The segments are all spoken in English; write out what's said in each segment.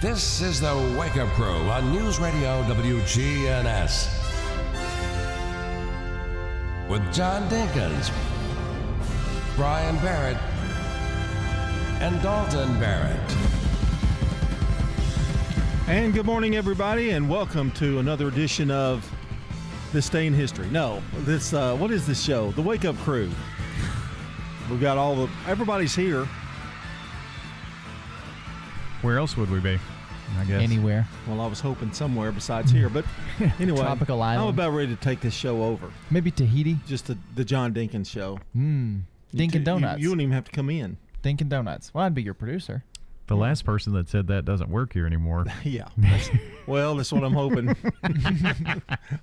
This is the Wake Up Crew on News Radio WGNS. With John Dinkins, Brian Barrett, and Dalton Barrett. And good morning, everybody, and welcome to another edition of This Day in History. No, this uh, what is this show? The Wake Up Crew. We've got all the everybody's here. Where else would we be? I guess. Anywhere. Well, I was hoping somewhere besides here, but anyway, Tropical island. I'm about ready to take this show over. Maybe Tahiti. Just the, the John Dinkins show. Hmm. You Dinkin' t- you- Donuts. You, wouldn't even have to come in. Dinkin' Donuts. Well, I'd be your producer. The last person that said that doesn't work here anymore. Yeah. that's- well, that's what I'm hoping.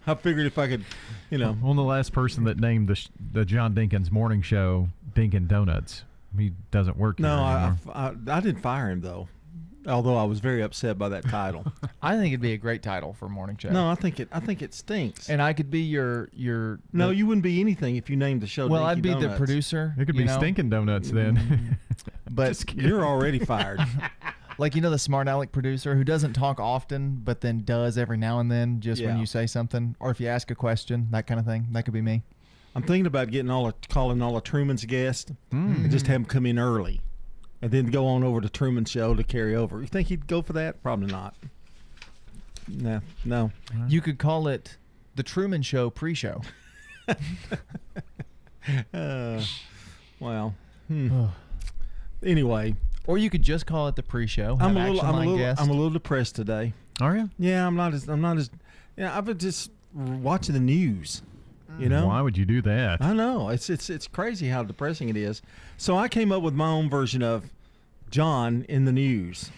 I figured if I could, you know, Well, the last person that named the sh- the John Dinkins morning show Dinkin' Donuts. He doesn't work here no, I. I, I, I didn't fire him though. Although I was very upset by that title. I think it'd be a great title for morning show. no, I think it. I think it stinks. And I could be your your. no, the- you wouldn't be anything if you named the show. Well, Dinky I'd be the producer. it could be know? Stinking Donuts then. But You're already fired. like you know the smart aleck producer who doesn't talk often, but then does every now and then, just when you say something, or if you ask a question, that kind of thing. That could be me. I'm thinking about getting all of, calling all of Truman's guests Mm. and just have them come in early, and then go on over to Truman show to carry over. You think he'd go for that? Probably not. No, no. You could call it the Truman Show pre-show. Uh, well, hmm. anyway, Or you could just call it the pre-show. I'm a little, I'm a little, guest. I'm a little depressed today. Are you? Yeah, I'm not as, I'm not as, yeah. I've been just watching the news. You know, Why would you do that? I know it's it's it's crazy how depressing it is. So I came up with my own version of John in the news.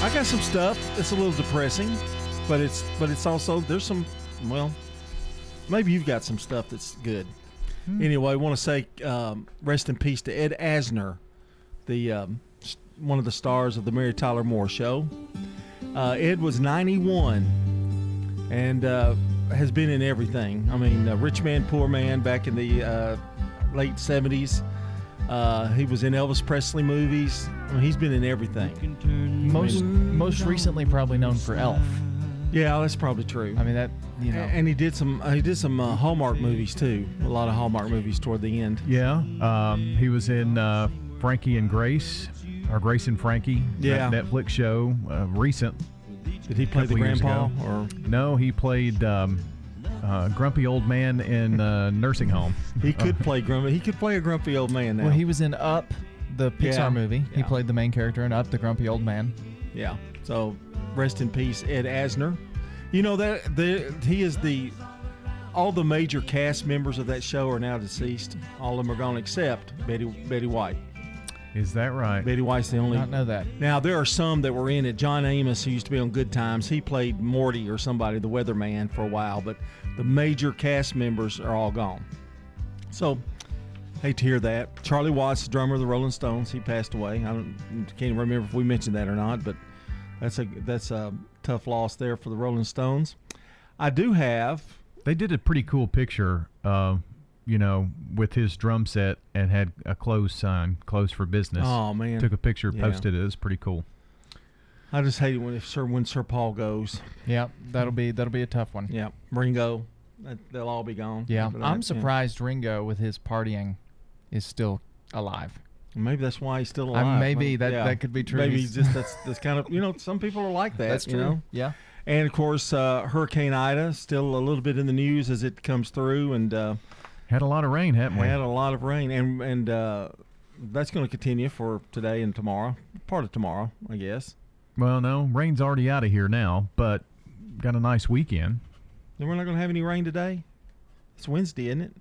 I got some stuff It's a little depressing, but it's but it's also there's some well, maybe you've got some stuff that's good. Anyway, I want to say um, rest in peace to Ed Asner, the um, one of the stars of the Mary Tyler Moore Show. Uh, Ed was 91 and uh, has been in everything. I mean, uh, Rich Man, Poor Man back in the uh, late 70s. Uh, he was in Elvis Presley movies. I mean, he's been in everything. most most recently probably known for Elf. Yeah, that's probably true. I mean that you know. And he did some uh, he did some uh, Hallmark movies too. A lot of Hallmark movies toward the end. Yeah. Um, he was in uh, Frankie and Grace, or Grace and Frankie. Yeah. That Netflix show. Uh, recent. Did he play the Couple grandpa or No, he played um, uh, grumpy old man in uh, nursing home. he could play grumpy? He could play a grumpy old man now. Well, he was in Up, the Pixar Yeah, movie. He yeah. played the main character in Up, the grumpy old man. Yeah. So rest in peace, Ed Asner. You know that the he is the all the major cast members of that show are now deceased. All of them are gone except Betty Betty White. Is that right? Betty White's the only. Not know that. Now there are some that were in it. John Amos, who used to be on Good Times, he played Morty or somebody, the weatherman, for a while. But the major cast members are all gone. So hate to hear that. Charlie Watts, the drummer of the Rolling Stones, he passed away. I don't, can't remember if we mentioned that or not, but that's a that's a tough loss there for the Rolling Stones. I do have. They did a pretty cool picture, uh, you know, with his drum set and had a closed sign, closed for business. Oh man, Took a picture, Yeah. posted it. It was pretty cool. I just hate it when if Sir when Sir Paul goes. Yeah, that'll be that'll be a tough one. Yeah, Ringo, they'll all be gone. Yeah, I'm yeah. surprised Ringo with his partying is still alive. Maybe that's why he's still I- alive. maybe Well, that- that could be true. Maybe He's- he's just that's that's kind of you know some people are like that. That's you true. know? Yeah. And of course, uh, Hurricane Ida still a little bit in the news as it comes through, and uh, Had a lot of rain, haven't we? We had a lot of rain, and and uh, that's going to continue for today and tomorrow, part of tomorrow, I guess. Well, no, rain's already out of here now, but got a nice weekend. Then we're not going to have any rain today. It's Wednesday, isn't it?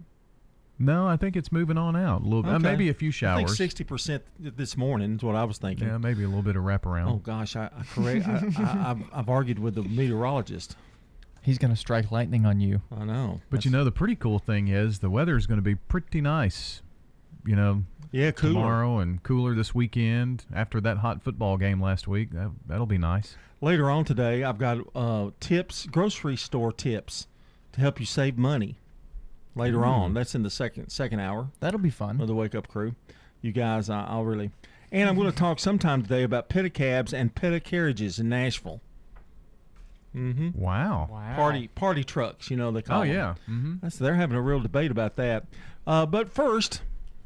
No, I think it's moving on out a little bit. Uh, maybe a few I think showers. sixty percent this morning is what I was thinking. Yeah, maybe a little bit of wraparound. Oh gosh, I, I correct. I, I, I've, I've argued with the meteorologist. He's gonna strike lightning on you. I know, But you know, the pretty cool thing is the weather is going to be pretty nice. You know, yeah, cooler. tomorrow and cooler this weekend after that hot football game last week. That, that'll be nice. Later on today, I've got uh, tips, grocery store tips to help you save money. Later on, that's in the second second hour That'll be fun. of the Wake Up Crew. You guys, I, I'll really. And I'm going to talk sometime today about pedicabs and pedicarriages in Nashville. Mm-hmm. Wow. Wow. Party party trucks, you know they call Oh them. yeah. Mm-hmm. That's, they're having a real debate about that. Uh, but first,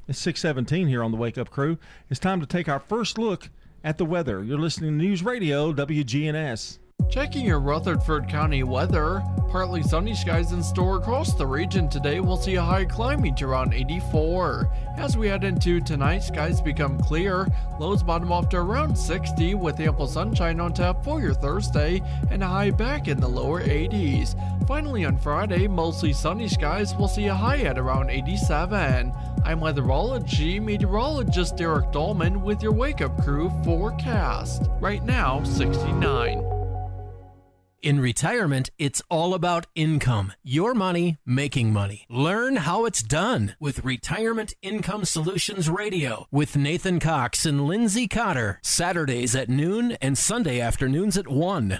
it's 617 here on the Wake Up Crew. It's time to take our first look at the weather. You're listening to News Radio WGNS. Checking your Rutherford County weather. Partly sunny skies in store across the region today. We'll see a high climbing to around 84. As we head into tonight, skies become clear. Lows bottom off to around 60 with ample sunshine on tap for your Thursday and a high back in the lower 80s. Finally, on Friday, mostly sunny skies. We'll see a high at around 87. I'm weatherology meteorologist Derek Dolman with your Wake Up Crew forecast. Right now, 69. In retirement, it's all about income. Your money making money. Learn how it's done with Retirement Income Solutions Radio with Nathan Cox and Lindsay Cotter. Saturdays at noon and Sunday afternoons at 1.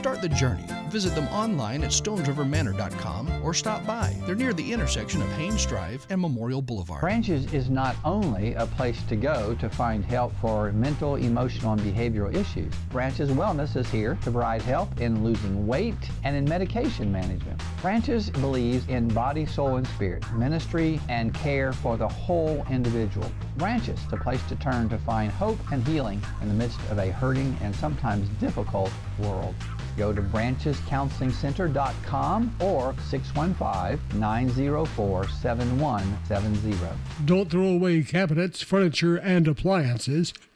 Start the journey. Visit them online at stonesrivermanor.com or stop by. They're near the intersection of Haynes Drive and Memorial Boulevard. Branches is not only a place to go to find help for mental, emotional, and behavioral issues. Branches Wellness is here to provide help in losing weight and in medication management. Branches believes in body, soul, and spirit, ministry, and care for the whole individual. Branches, the place to turn to find hope and healing in the midst of a hurting and sometimes difficult world. Go to branchescounselingcenter.com or 615-904-7170. Don't throw away cabinets, furniture, and appliances.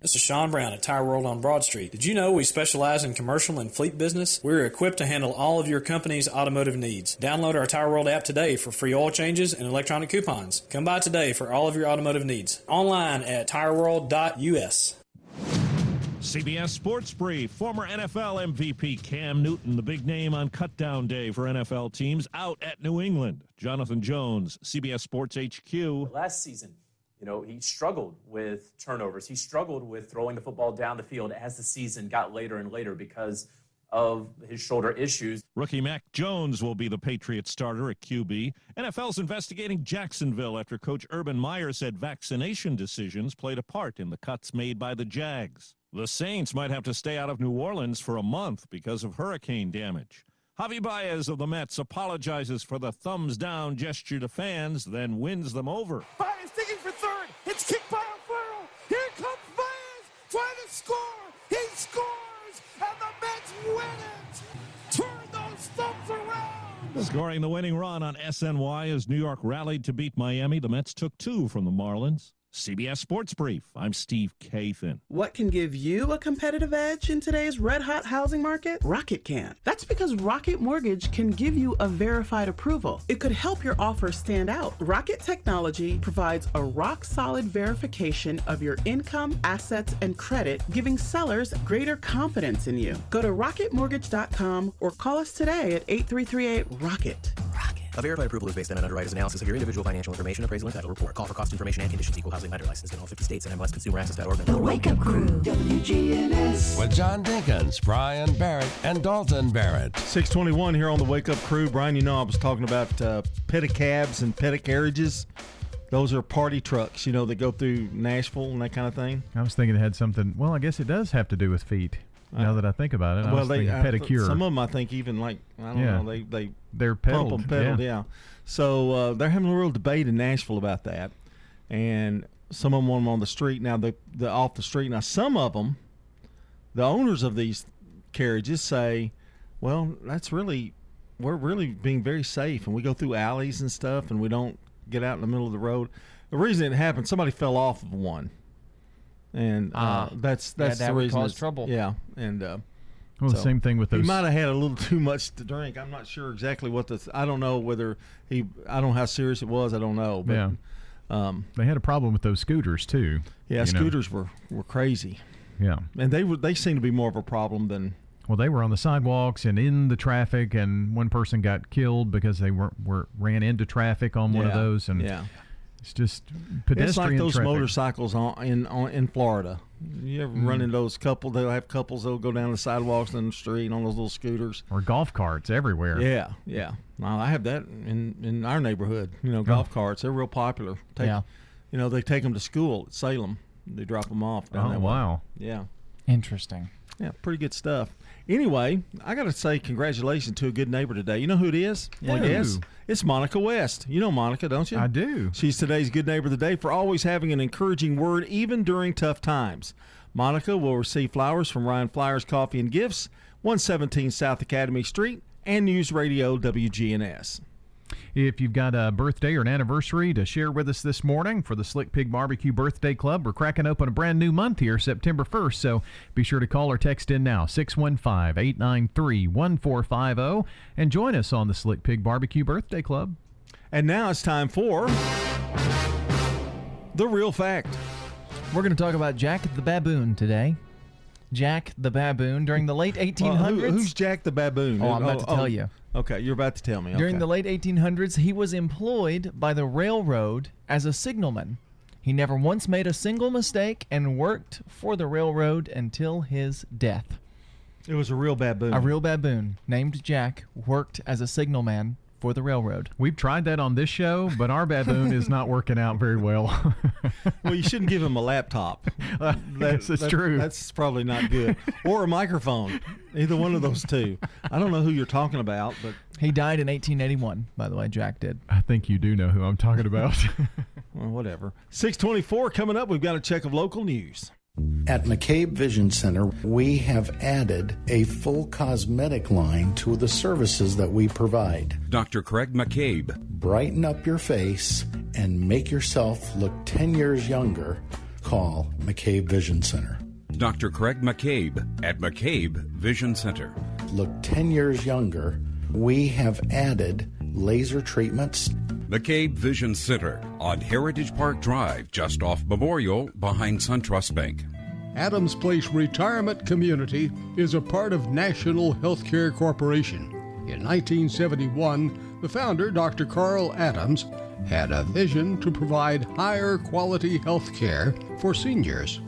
This is Sean Brown at Tire World on Broad Street. Did you know we specialize in commercial and fleet business? We're equipped to handle all of your company's automotive needs. Download our Tire World app today for free oil changes and electronic coupons. Come by today for all of your automotive needs. Online at tireworld.us. CBS Sports Brief. Former NFL MVP Cam Newton, the big name on cutdown day for NFL teams, out at New England. Jonathan Jones, CBS Sports HQ. Last season, you know, he struggled with turnovers. He struggled with throwing the football down the field as the season got later and later because of his shoulder issues. Rookie Mac Jones will be the Patriots starter at QB. NFL's investigating Jacksonville after coach Urban Meyer said vaccination decisions played a part in the cuts made by the Jags. The Saints might have to stay out of New Orleans for a month because of hurricane damage. Javi Baez of the Mets apologizes for the thumbs down gesture to fans, then wins them over. Baez It's kicked by Alfaro. Here comes Baez trying to score. He scores, and the Mets win it. Turn those thumbs around. Scoring the winning run on SNY as New York rallied to beat Miami, the Mets took two from the Marlins. CBS Sports Brief. I'm Steve Kathan. What can give you a competitive edge in today's red hot housing market? Rocket can. That's because Rocket Mortgage can give you a verified approval. It could help your offer stand out. Rocket Technology provides a rock solid verification of your income, assets, and credit, giving sellers greater confidence in you. Go to rocketmortgage.com or call us today at 8338 Rocket. Rocket. A verified approval is based on an underwriter's analysis of your individual financial information, appraisal, and title report. Call for cost information and conditions. Equal housing lender licensed in all 50 states and MLSConsumerAccess.org. The Wake Up Crew, WGNS. With John Dinkins, Brian Barrett, and Dalton Barrett. 621 here on the Wake Up Crew. Brian, you know I was talking about uh, pedicabs and pedicarriages. Those are party trucks, you know, that go through Nashville and that kind of thing. I was thinking it had something. Well, I guess it does have to do with feet. Now that I think about it, I well, was they thinking I th- pedicure. some of them, I think, even like I don't Yeah. know, they they They're pump 'em, pedaled, pedaled, yeah. yeah. So uh, they're having a real debate in Nashville about that, and some of them want them on the street. Now the the off the street. Now some of them, the owners of these carriages say, well, that's really we're really being very safe, and we go through alleys and stuff, and we don't get out in the middle of the road. The reason it happened, somebody fell off of one, and uh, Ah. that's Yeah, that's that the would reason. cause it's- trouble. Yeah, and uh, Well, the same thing with those. He those- might have had a little too much to drink. I'm not sure exactly what the. I don't know whether he. I don't know how serious it was. I don't know. But, yeah. Um, they had a problem with those scooters too. yeah, you know. scooters were were crazy. Yeah. And they were they seem to be more of a problem than Well, they were on the sidewalks and in the traffic, and one person got killed because they were, were ran into traffic on one of Yeah, those. And yeah. It's just pedestrian It's like those traffic. motorcycles on in on, in Florida. You ever run Mhm. into those couple? They'll have couples. They'll go down the sidewalks and the street on those little scooters. or golf carts everywhere. Yeah, yeah. Well, I have that in in our neighborhood. You know, golf carts. They're real popular. Take, Yeah. You know, they take them to school at Salem. They drop them off. Down Oh, that way. wow. Yeah. Interesting. Yeah, pretty good stuff. Anyway, I got to say congratulations to a good neighbor today. You know who it is? Who? guess? It's Monica West. You know Monica, don't you? I do. She's today's good neighbor of the day for always having an encouraging word even during tough times. Monica will receive flowers from Ryan Flyers Coffee and Gifts, 117 South Academy Street, and News Radio WGNS. If you've got a birthday or an anniversary to share with us this morning for the Slick Pig Barbecue Birthday Club, we're cracking open a brand new month here, September 1st. So be sure to call or text in now, 615 893 1450, and join us on the Slick Pig Barbecue Birthday Club. And now it's time for The Real Fact. We're going to talk about Jack the Baboon today. Jack the Baboon during the late 1800s. Well, who- who's Jack the Baboon? Oh, I'm about to oh, tell oh, you. Okay, you're about to tell me. During okay. the late 1800s, he was employed by the railroad as a signalman. He never once made a single mistake and worked for the railroad until his death. It was a real baboon. A real baboon named Jack worked as a signalman for the railroad. We've tried that on this show, but our baboon is not working out very well. well, you shouldn't give him a laptop. Yes, it's true. That's probably not good. Or a microphone. Either one of those two. I don't know who you're talking about, but He died in 1881, by the way, Jack did. I think you do know who I'm talking about. well, whatever. 624 coming up. We've got a check of local news. At McCabe Vision Center, we have added a full cosmetic line to the services that we provide. Dr. Craig McCabe. Brighten up your face and make yourself look 10 years younger. Call McCabe Vision Center. Dr. Craig McCabe at McCabe Vision Center. Look 10 years younger. We have added laser treatments. McCabe Vision Center on Heritage Park Drive, just off Memorial, behind SunTrust Bank. Adams Place Retirement Community is a part of National Healthcare Corporation. In 1971, the founder, Dr. Carl Adams, had a vision to provide higher quality health care for seniors.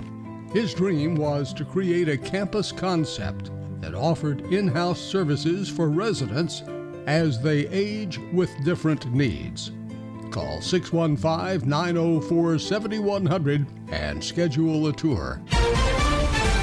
His dream was to create a campus concept that offered in house services for residents as they age with different needs. Call 615 904 7100 and schedule a tour.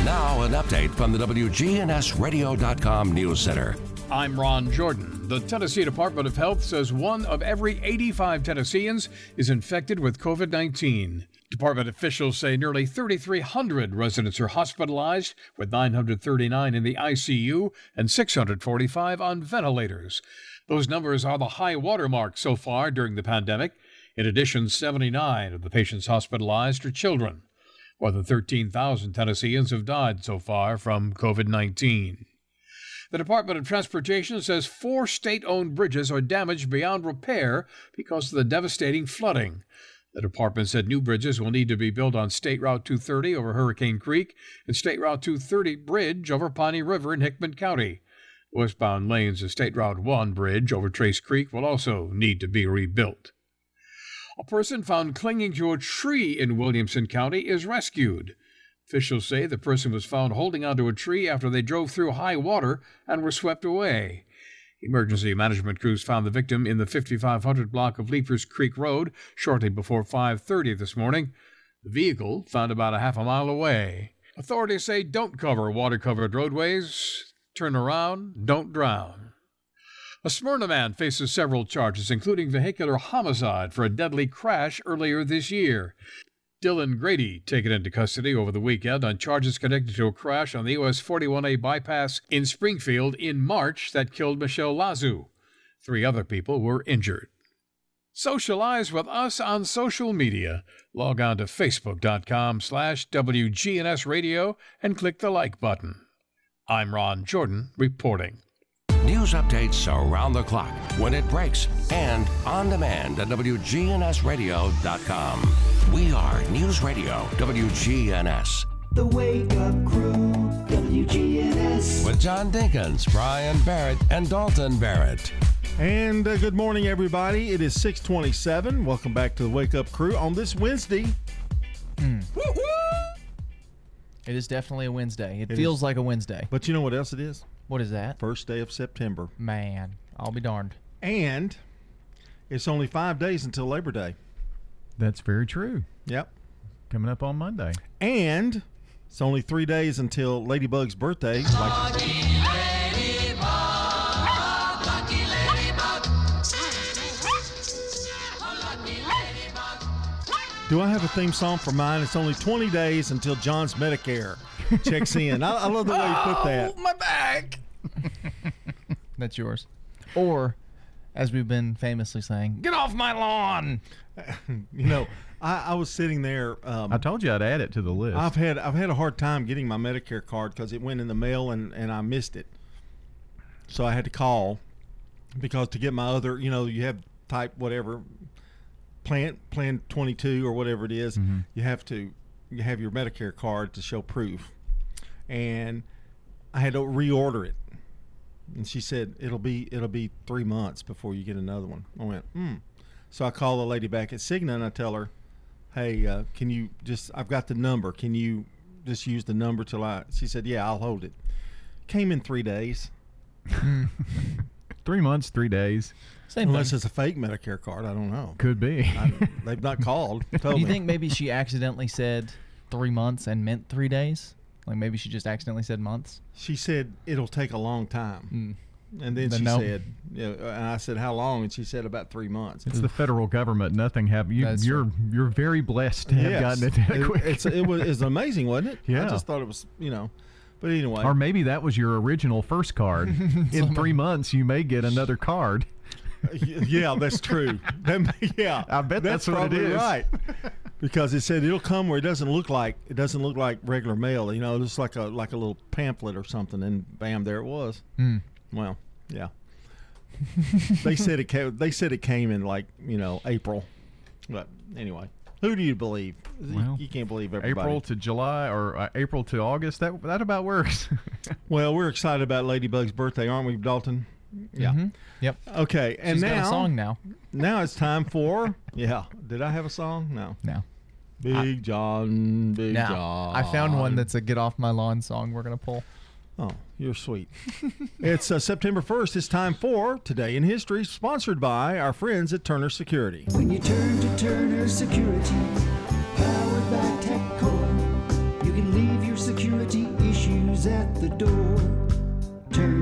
Now, an update from the WGNSradio.com News Center. I'm Ron Jordan. The Tennessee Department of Health says one of every 85 Tennesseans is infected with COVID 19. Department officials say nearly 3,300 residents are hospitalized, with 939 in the ICU and 645 on ventilators. Those numbers are the high watermark so far during the pandemic. In addition, 79 of the patients hospitalized are children. More than 13,000 Tennesseans have died so far from COVID 19. The Department of Transportation says four state owned bridges are damaged beyond repair because of the devastating flooding. The department said new bridges will need to be built on State Route 230 over Hurricane Creek and State Route 230 bridge over Piney River in Hickman County. Westbound lanes of State Route 1 bridge over Trace Creek will also need to be rebuilt. A person found clinging to a tree in Williamson County is rescued. Officials say the person was found holding onto a tree after they drove through high water and were swept away. Emergency management crews found the victim in the 5500 block of Leipers Creek Road shortly before 5:30 this morning. The vehicle found about a half a mile away. Authorities say don't cover water-covered roadways. Turn around, don't drown. A Smyrna man faces several charges, including vehicular homicide for a deadly crash earlier this year. Dylan Grady taken into custody over the weekend on charges connected to a crash on the US 41A bypass in Springfield in March that killed Michelle Lazu. Three other people were injured. Socialize with us on social media. Log on to facebook.com slash WGNS radio and click the like button. I'm Ron Jordan reporting. News updates around the clock, when it breaks, and on demand at WGNSradio.com. We are News Radio WGNS. The Wake Up Crew, WGNS. With John Dinkins, Brian Barrett, and Dalton Barrett. And uh, good morning, everybody. It is 627. Welcome back to the Wake Up Crew on this Wednesday. It is definitely a Wednesday. It, It feels is. like a Wednesday. But you know what else it is? What is that? First day of September. Man, I'll be darned. And it's only five days until Labor Day. That's very true. Yep. Coming up on Monday. And it's only three days until Ladybug's birthday. Like, do I have a theme song for mine? It's only 20 days until John's Medicare checks in. I, I love the way you put that. my back. That's yours. Or, as we've been famously saying, get off my lawn. You know, I, I was sitting there. Um, I told you I'd add it to the list. I've had I've had a hard time getting my Medicare card because it went in the mail and, and I missed it. So I had to call because to get my other, you know, you have type whatever plan plan 22 or whatever it is, Mm-hmm. you have to you have your Medicare card to show proof. And I had to reorder it. And she said it'll be it'll be 3 months before you get another one. I went, "Hmm." So I call the lady back at Cigna and I tell her, "Hey, uh, can you just? I've got the number. Can you just use the number till I?" She said, "Yeah, I'll hold it." Came in three days. Three months, three days. Same Unless thing. it's a fake Medicare card, I don't know. Could be. I, they've not called. Told Do you me. think maybe she accidentally said three months and meant three days? Like maybe she just accidentally said months? She said it'll take a long time. Hmm. And then Then she no. said, yeah, and I said, how long? And she said about three months. It's the federal government. Nothing happened. you. That's You're you're very blessed to have Yes. gotten it that It- quick. It's, it was it's amazing, wasn't it? Yeah. I just thought it was, you know. But anyway, or maybe that was your original first card. In three months, you may get another card. yeah, that's true. That yeah, I bet that's what it probably right. Because it said it'll come where it doesn't look like it doesn't look like regular mail. You know, just like a like a little pamphlet or something, and bam, there it was. Hmm. Well, yeah. they said it came. They said it came in like you know April, but anyway, who do you believe? You- you, can't believe everybody. April to July or uh, April to August. That that about works. Well, we're excited about Ladybug's birthday, aren't we, Dalton? Yeah. Mhm. Yep. Okay, and She's now got a song now. Now it's time for yeah. Did I have a song? No. No. Big John, Big Now, John. I found one that's a "Get Off My Lawn" song. We're gonna pull. Oh, you're sweet. it's uh, September 1st. It's time for Today in History, sponsored by our friends at Turner Security. When you turn to Turner Security, powered by TechCore, you can leave your security issues at the door.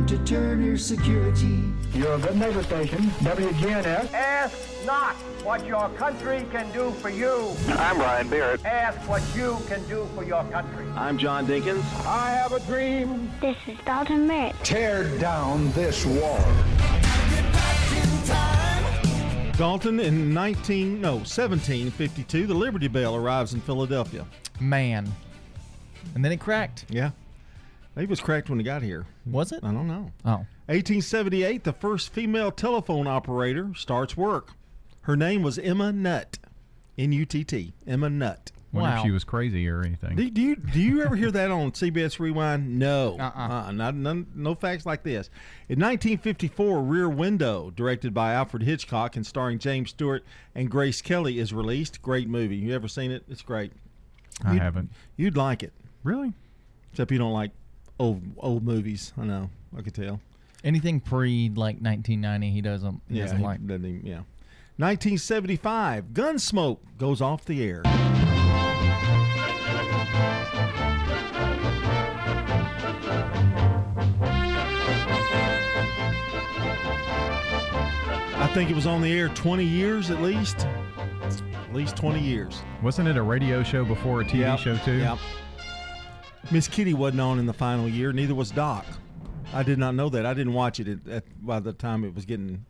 To turn to Turner Security. You're a good neighbor station, WGNS. Ask not what your country can do for you. I'm Brian Barrett. Ask what you can do for your country. I'm John Dinkins. I have a dream. This is Dalton Barrett. Tear down this wall. Dalton in 19 no 1752, the Liberty Bell arrives in Philadelphia. Man. And then it cracked. Yeah, maybe it was cracked when it got here. Was it? I don't know. Oh. 1878, the first female telephone operator starts work. Her name was Emma Nutt. N U T T. Emma Nutt. Wonder Wow. if she was crazy or anything. Do, do you do you ever hear that on CBS Rewind? No, uh-uh. uh-uh. not none, no facts like this. In 1954, Rear Window, directed by Alfred Hitchcock and starring James Stewart and Grace Kelly, is released. Great movie. You ever seen it? It's great. I You'd- haven't. You'd like it. Really? Except you don't like old old movies. I know. I could tell. Anything pre like 1990, he doesn't. He yeah, doesn't he like. doesn't even- yeah. 1975, Gunsmoke goes off the air. I think it was on the air 20 years at least. At least 20 years. Wasn't it a radio show before a TV Yep, show too? Yep. Miss Kitty wasn't on in the final year. Neither was Doc. I did not know that. I didn't watch it at, at, by the time it was getting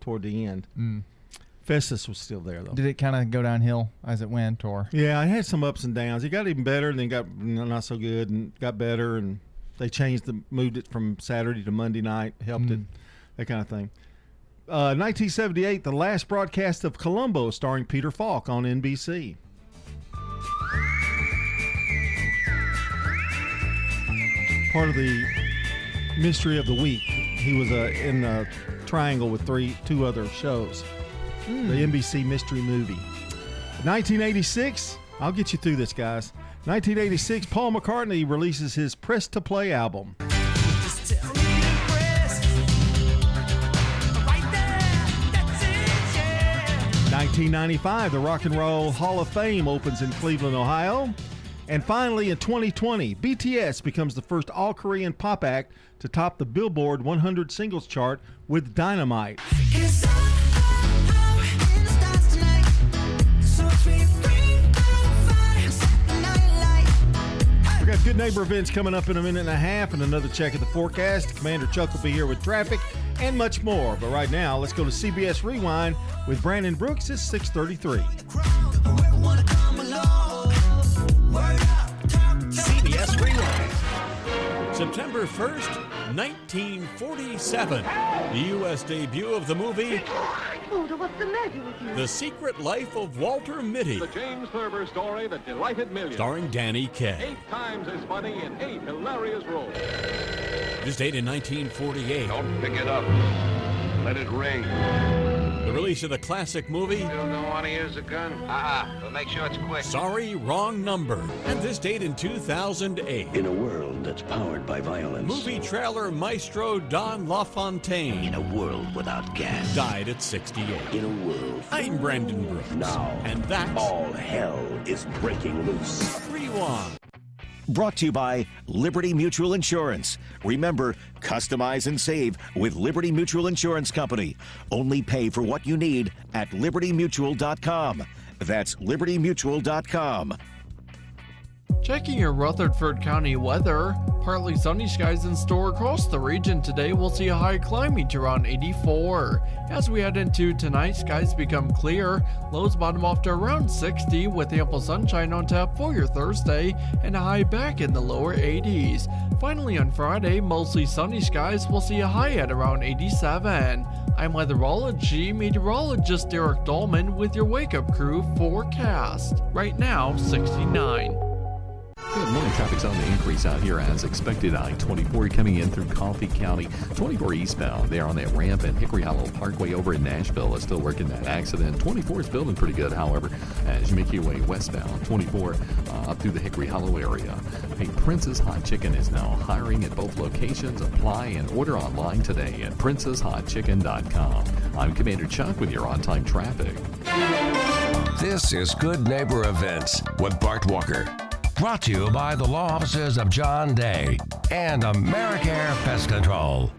toward the end. Mm. Festus was still there though. Did it kind of go downhill as it went, or Yeah, I had some ups and downs. It got even better, and then got not so good, and got better, and they changed the moved it from Saturday to Monday night, helped it, Mm. that kind of thing. Uh, 1978, the last broadcast of Columbo, starring Peter Falk on NBC. Part of the mystery of the week. He was uh, in a triangle with three, two other shows. Hmm. The NBC mystery movie. 1986, I'll get you through this, guys. 1986, Paul McCartney releases his Press to Play album. 1995, the Rock and Roll Hall of Fame opens in Cleveland, Ohio. And finally, in 2020, BTS becomes the first all Korean pop act to top the Billboard 100 singles chart with Dynamite. We got good neighbor events coming up in a minute and a half and another check of the forecast. Commander Chuck will be here with traffic and much more. But right now, let's go to CBS Rewind with Brandon Brooks at 633. CBS Rewind. September 1st, 1947. The U.S. debut of the movie Walter, what's the matter with you? The Secret Life of Walter Mitty, The James Thurber story that delighted millions. starring Danny Kaye. Eight times as funny in eight hilarious roles. This date in 1948. Don't pick it up. Let it ring. The release of the classic movie Still don't want to use a gun? Uh-uh, but make sure it's quick. Sorry, Wrong Number. And this date in 2008. In a world that's powered by violence. Movie trailer maestro Don LaFontaine. In a world without gas. Died at 68. In a world. I'm Brandon Brooks. Now. And that's All hell is breaking loose. Rewind. Brought to you by Liberty Mutual Insurance. Remember, customize and save with Liberty Mutual Insurance Company. Only pay for what you need at libertymutual.com. That's libertymutual.com. Checking your Rutherford County weather. Partly sunny skies in store across the region today. We'll see a high climbing to around 84. As we head into tonight, skies become clear. Lows bottom off to around 60 with ample sunshine on tap for your Thursday and a high back in the lower 80s. Finally on Friday, mostly sunny skies. We'll see a high at around 87. I'm weatherology meteorologist Derek Dahlman with your wake up crew forecast. Right now, 69. Good morning. Traffic's on the increase out here as expected. I 24 coming in through Coffee County. 24 eastbound there on that ramp and Hickory Hollow Parkway over in Nashville is still working that accident. 24 is building pretty good, however, as you make your way westbound. 24 uh, up through the Hickory Hollow area. Hey, Princess Hot Chicken is now hiring at both locations. Apply and order online today at princesshotchicken.com. I'm Commander Chuck with your on time traffic. This is Good Neighbor Events with Bart Walker. Brought to you by the law offices of John Day and Americare Pest Control.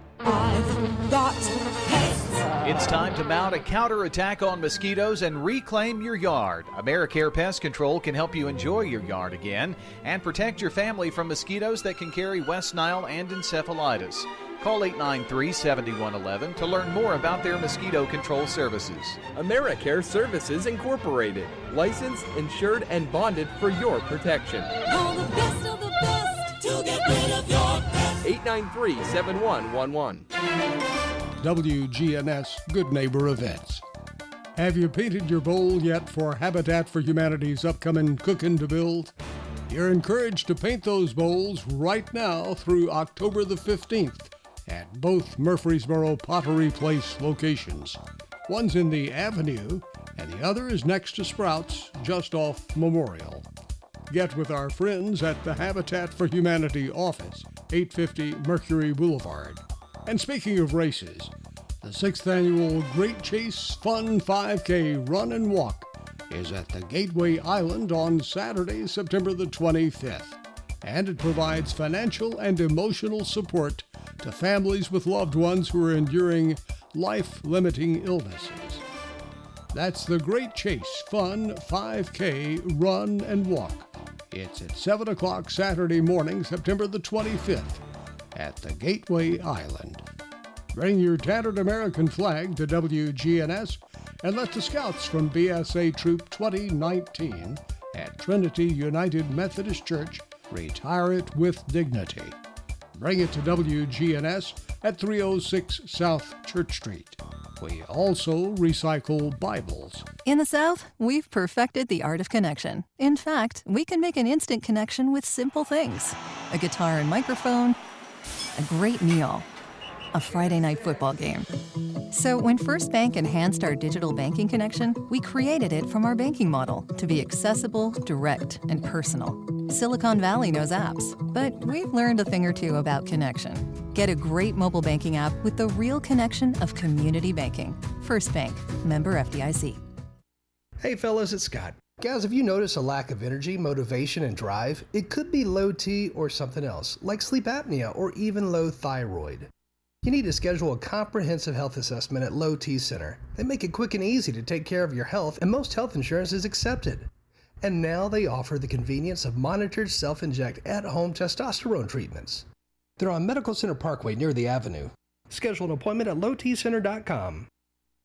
It's time to mount a counterattack on mosquitoes and reclaim your yard. AmeriCare Pest Control can help you enjoy your yard again and protect your family from mosquitoes that can carry West Nile and encephalitis. Call 893 7111 to learn more about their mosquito control services. AmeriCare Services Incorporated, licensed, insured, and bonded for your protection. Call the best of the best to get rid of your pest. 893 7111. WGNS Good Neighbor Events. Have you painted your bowl yet for Habitat for Humanity's upcoming Cookin' to Build? You're encouraged to paint those bowls right now through October the 15th at both Murfreesboro Pottery Place locations. One's in the Avenue, and the other is next to Sprouts, just off Memorial. Get with our friends at the Habitat for Humanity office, 850 Mercury Boulevard. And speaking of races, the sixth annual Great Chase Fun 5K Run and Walk is at the Gateway Island on Saturday, September the 25th, and it provides financial and emotional support to families with loved ones who are enduring life limiting illnesses. That's the Great Chase Fun 5K Run and Walk. It's at 7 o'clock Saturday morning, September the 25th, at the Gateway Island. Bring your tattered American flag to WGNS and let the scouts from BSA Troop 2019 at Trinity United Methodist Church retire it with dignity. Bring it to WGNS at 306 South Church Street. We also recycle Bibles. In the South, we've perfected the art of connection. In fact, we can make an instant connection with simple things a guitar and microphone, a great meal, a Friday night football game. So, when First Bank enhanced our digital banking connection, we created it from our banking model to be accessible, direct, and personal. Silicon Valley knows apps, but we've learned a thing or two about connection. Get a great mobile banking app with the real connection of community banking. First Bank, member FDIC. Hey fellas, it's Scott. Guys, if you notice a lack of energy, motivation, and drive, it could be low T or something else, like sleep apnea or even low thyroid. You need to schedule a comprehensive health assessment at Low T Center. They make it quick and easy to take care of your health, and most health insurance is accepted. And now they offer the convenience of monitored self inject at home testosterone treatments. They're on Medical Center Parkway near the Avenue. Schedule an appointment at lowtcenter.com.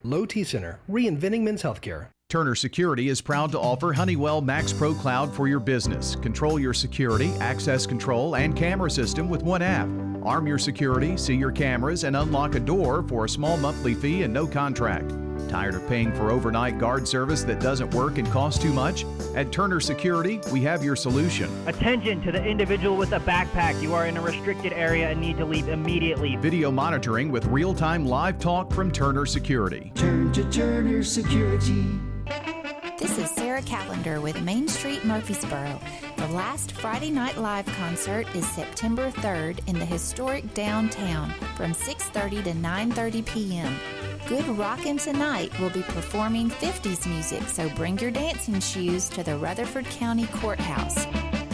Low T Center, reinventing men's healthcare. Turner Security is proud to offer Honeywell Max Pro Cloud for your business. Control your security, access control, and camera system with one app. Arm your security, see your cameras, and unlock a door for a small monthly fee and no contract. Tired of paying for overnight guard service that doesn't work and costs too much? At Turner Security, we have your solution. Attention to the individual with a backpack. You are in a restricted area and need to leave immediately. Video monitoring with real time live talk from Turner Security. Turn to Turner Security. This is Sarah Callender with Main Street Murfreesboro. The last Friday Night Live concert is September 3rd in the historic downtown from 6:30 to 9:30 p.m. Good Rockin' Tonight will be performing 50s music, so bring your dancing shoes to the Rutherford County Courthouse.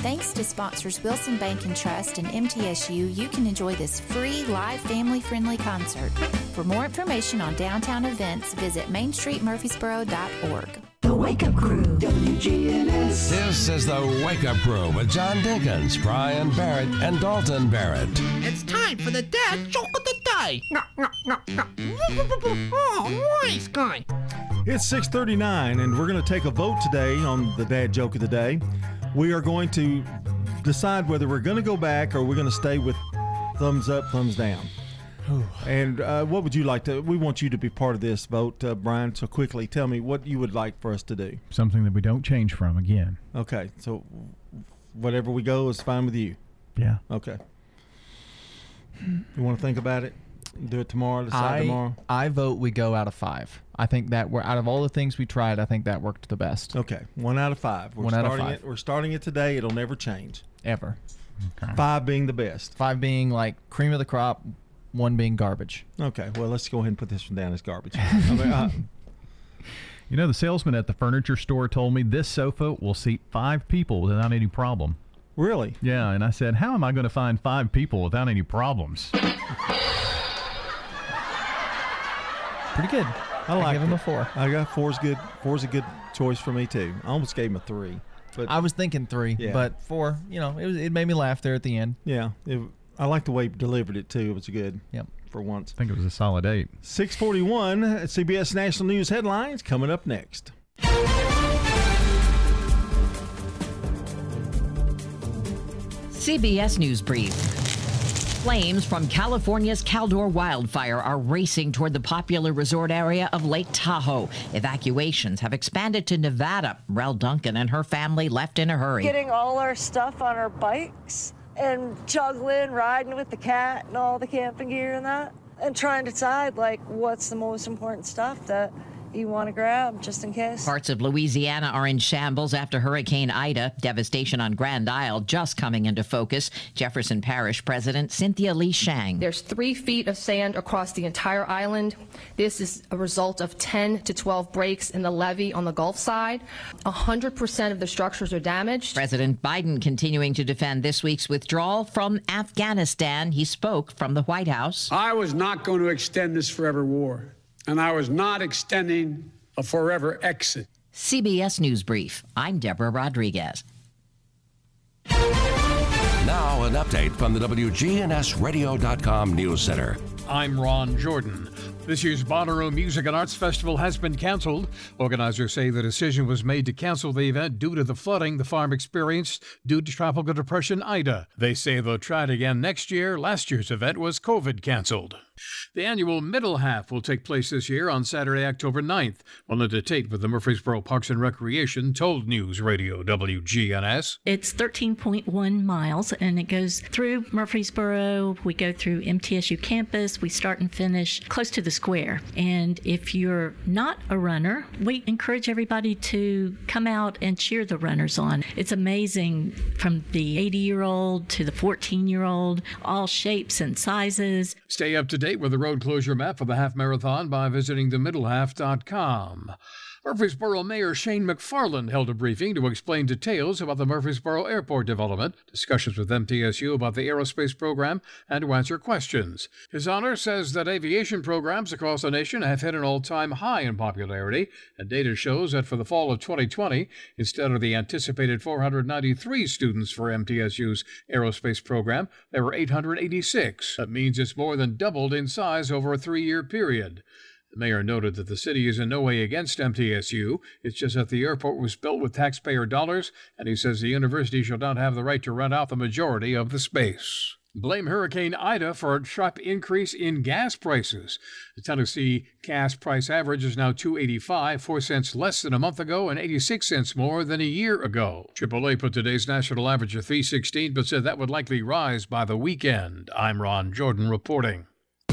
Thanks to sponsors Wilson Bank and Trust and MTSU, you can enjoy this free, live, family friendly concert. For more information on downtown events, visit mainstreetmurfreesboro.org. The Wake Up Crew, WGNS. This is the Wake Up Crew with John Dinkins, Brian Barrett, and Dalton Barrett. It's time for the dad joke of the day. No, no, no, no. Oh, nice guy. It's 6:39 and we're going to take a vote today on the dad joke of the day. We are going to decide whether we're going to go back or we're going to stay with thumbs up, thumbs down. And uh, what would you like to? We want you to be part of this vote, uh, Brian. So quickly, tell me what you would like for us to do. Something that we don't change from again. Okay, so whatever we go is fine with you. Yeah. Okay. You want to think about it? Do it tomorrow. Decide I, tomorrow. I vote we go out of five. I think that we're out of all the things we tried. I think that worked the best. Okay, one out of five. We're One out of five. It, we're starting it today. It'll never change. Ever. Five being the best. Five being like cream of the crop, one being garbage. Okay, well let's go ahead and put this one down as garbage. I uh, You know, the salesman at the furniture store told me this sofa will seat five people without any problem. Really? Yeah, and I said, How am I going to find five people without any problems? Pretty good. I like give him a four. I got four's good. Four's a good choice for me too. I almost gave him a three, but I was thinking three, Yeah. but four. You know, it was, it made me laugh there at the end. yeah, it, I like the way he delivered it too. It was good. Yep. For once. I think it was a solid eight. 641 CBS National News headlines coming up next. CBS News Brief. Flames from California's Caldor wildfire are racing toward the popular resort area of Lake Tahoe. Evacuations have expanded to Nevada. Rel Duncan and her family left in a hurry. Getting all our stuff on our bikes and juggling, riding with the cat and all the camping gear and that, and trying to decide like what's the most important stuff that you want to grab just in case. Parts of Louisiana are in shambles after Hurricane Ida. Devastation on Grand Isle just coming into focus. Jefferson Parish President Cynthia Lee Sheng. There's three feet of sand across the entire island. This is a result of 10 to 12 breaks in the levee on the Gulf side. 100% of the structures are damaged. President Biden continuing to defend this week's withdrawal from Afghanistan. He spoke from the White House. I was not going to extend this forever war and I was not extending a forever exit. CBS News Brief. I'm Deborah Rodriguez. Now, an update from the WGNSradio.com News Center. I'm Ron Jordan. This year's Bonnaroo Music and Arts Festival has been canceled. Organizers say the decision was made to cancel the event due to the flooding the farm experienced due to Tropical Depression Ida. They say they'll try it again next year. Last year's event was COVID canceled. The annual Middle Half will take place this year on Saturday, October 9th. Melinda Tate with the Murfreesboro Parks and Recreation told News Radio WGNS. It's 13.1 miles and it goes through Murfreesboro. We go through MTSU campus. We start and finish close to the square. And if you're not a runner, we encourage everybody to come out and cheer the runners on. It's amazing from the 80 year old to the 14 year old, all shapes and sizes. Stay up to date with the road closure map for the half marathon by visiting themiddlehalf.com. Murfreesboro Mayor Shane McFarland held a briefing to explain details about the Murfreesboro Airport development, discussions with MTSU about the aerospace program, and to answer questions. His Honor says that aviation programs across the nation have hit an all time high in popularity, and data shows that for the fall of 2020, instead of the anticipated 493 students for MTSU's aerospace program, there were 886. That means it's more than doubled in size over a three year period. The mayor noted that the city is in no way against MTSU. It's just that the airport was built with taxpayer dollars, and he says the university shall not have the right to rent out the majority of the space. Blame Hurricane Ida for a sharp increase in gas prices. The Tennessee gas price average is now 285, 4 cents less than a month ago and 86 cents more than a year ago. AAA put today's national average at 316 but said that would likely rise by the weekend. I'm Ron Jordan reporting.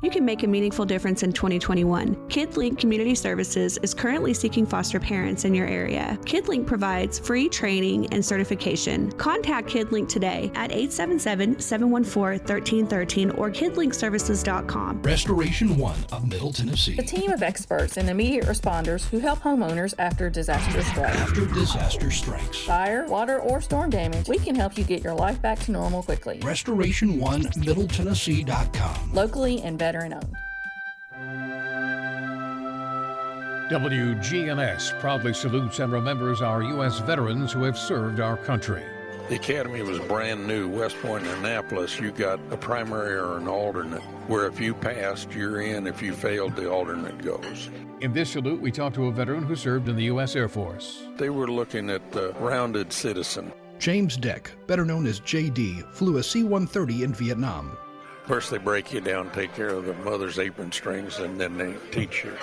You can make a meaningful difference in 2021. KidLink Community Services is currently seeking foster parents in your area. KidLink provides free training and certification. Contact KidLink today at 877-714-1313 or kidlinkservices.com. Restoration One of Middle Tennessee. A team of experts and immediate responders who help homeowners after disaster strikes. After disaster strikes. Fire, water, or storm damage, we can help you get your life back to normal quickly. Restoration One Middle Tennessee.com. Locally and veteran owned. WGNS proudly salutes and remembers our U.S. veterans who have served our country. The Academy was brand new. West Point and Annapolis, you got a primary or an alternate, where if you passed, you're in. If you failed, the alternate goes. In this salute, we talked to a veteran who served in the U.S. Air Force. They were looking at the rounded citizen. James Deck, better known as JD, flew a C 130 in Vietnam. First, they break you down, take care of the mother's apron strings, and then they teach you.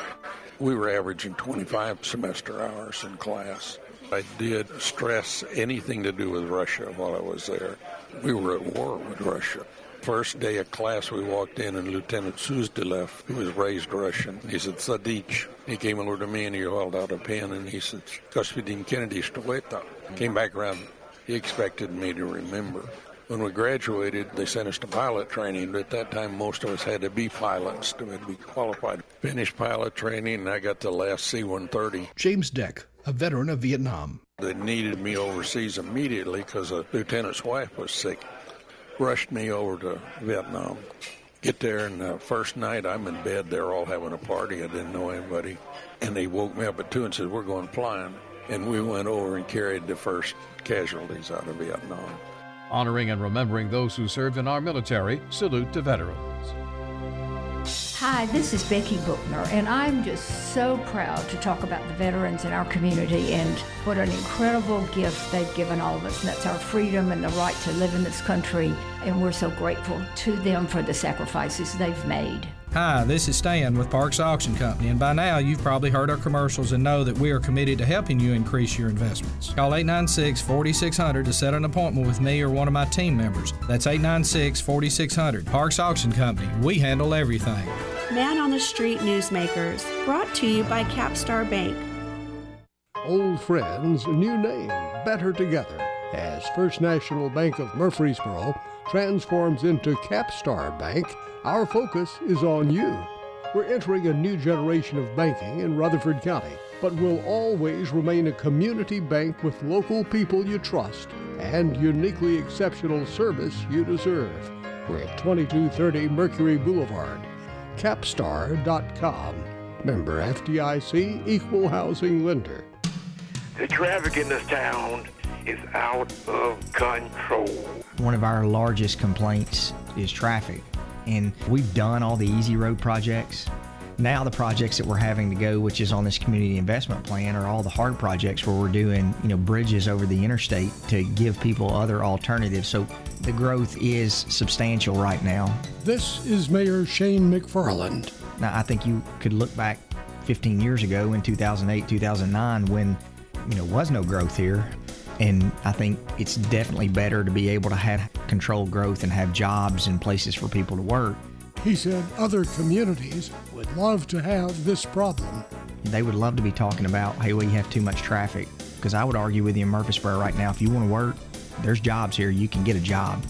We were averaging 25 semester hours in class. I did stress anything to do with Russia while I was there. We were at war with Russia. First day of class, we walked in, and Lieutenant Suzdalev, who was raised Russian, he said, Sadich. He came over to me and he held out a pen and he said, Господин Kennedy, что это? Came back around. He expected me to remember. When we graduated, they sent us to pilot training. But at that time, most of us had to be pilots to be qualified. Finished pilot training, and I got the last C 130. James Deck, a veteran of Vietnam. They needed me overseas immediately because a lieutenant's wife was sick. Rushed me over to Vietnam. Get there, and the first night I'm in bed. They're all having a party. I didn't know anybody. And they woke me up at 2 and said, We're going flying. And we went over and carried the first casualties out of Vietnam. Honoring and remembering those who served in our military, salute to veterans. Hi, this is Becky Bookner, and I'm just so proud to talk about the veterans in our community and what an incredible gift they've given all of us. And that's our freedom and the right to live in this country. And we're so grateful to them for the sacrifices they've made. Hi, this is Stan with Parks Auction Company, and by now you've probably heard our commercials and know that we are committed to helping you increase your investments. Call 896 4600 to set an appointment with me or one of my team members. That's 896 4600. Parks Auction Company, we handle everything. Man on the Street Newsmakers, brought to you by Capstar Bank. Old friends, new name, better together. As First National Bank of Murfreesboro transforms into Capstar Bank, our focus is on you. We're entering a new generation of banking in Rutherford County, but will always remain a community bank with local people you trust and uniquely exceptional service you deserve. We're at 2230 Mercury Boulevard. Capstar.com. Member FDIC Equal Housing Lender. The traffic in this town is out of control. One of our largest complaints is traffic, and we've done all the easy road projects. Now the projects that we're having to go, which is on this community investment plan, are all the hard projects where we're doing, you know, bridges over the interstate to give people other alternatives. So the growth is substantial right now. This is Mayor Shane McFarland. Now I think you could look back 15 years ago in 2008, 2009 when, you know, was no growth here. And I think it's definitely better to be able to have controlled growth and have jobs and places for people to work. He said other communities would love to have this problem. They would love to be talking about, hey, we have too much traffic. Because I would argue with you in Murfreesboro right now, if you want to work, there's jobs here. You can get a job.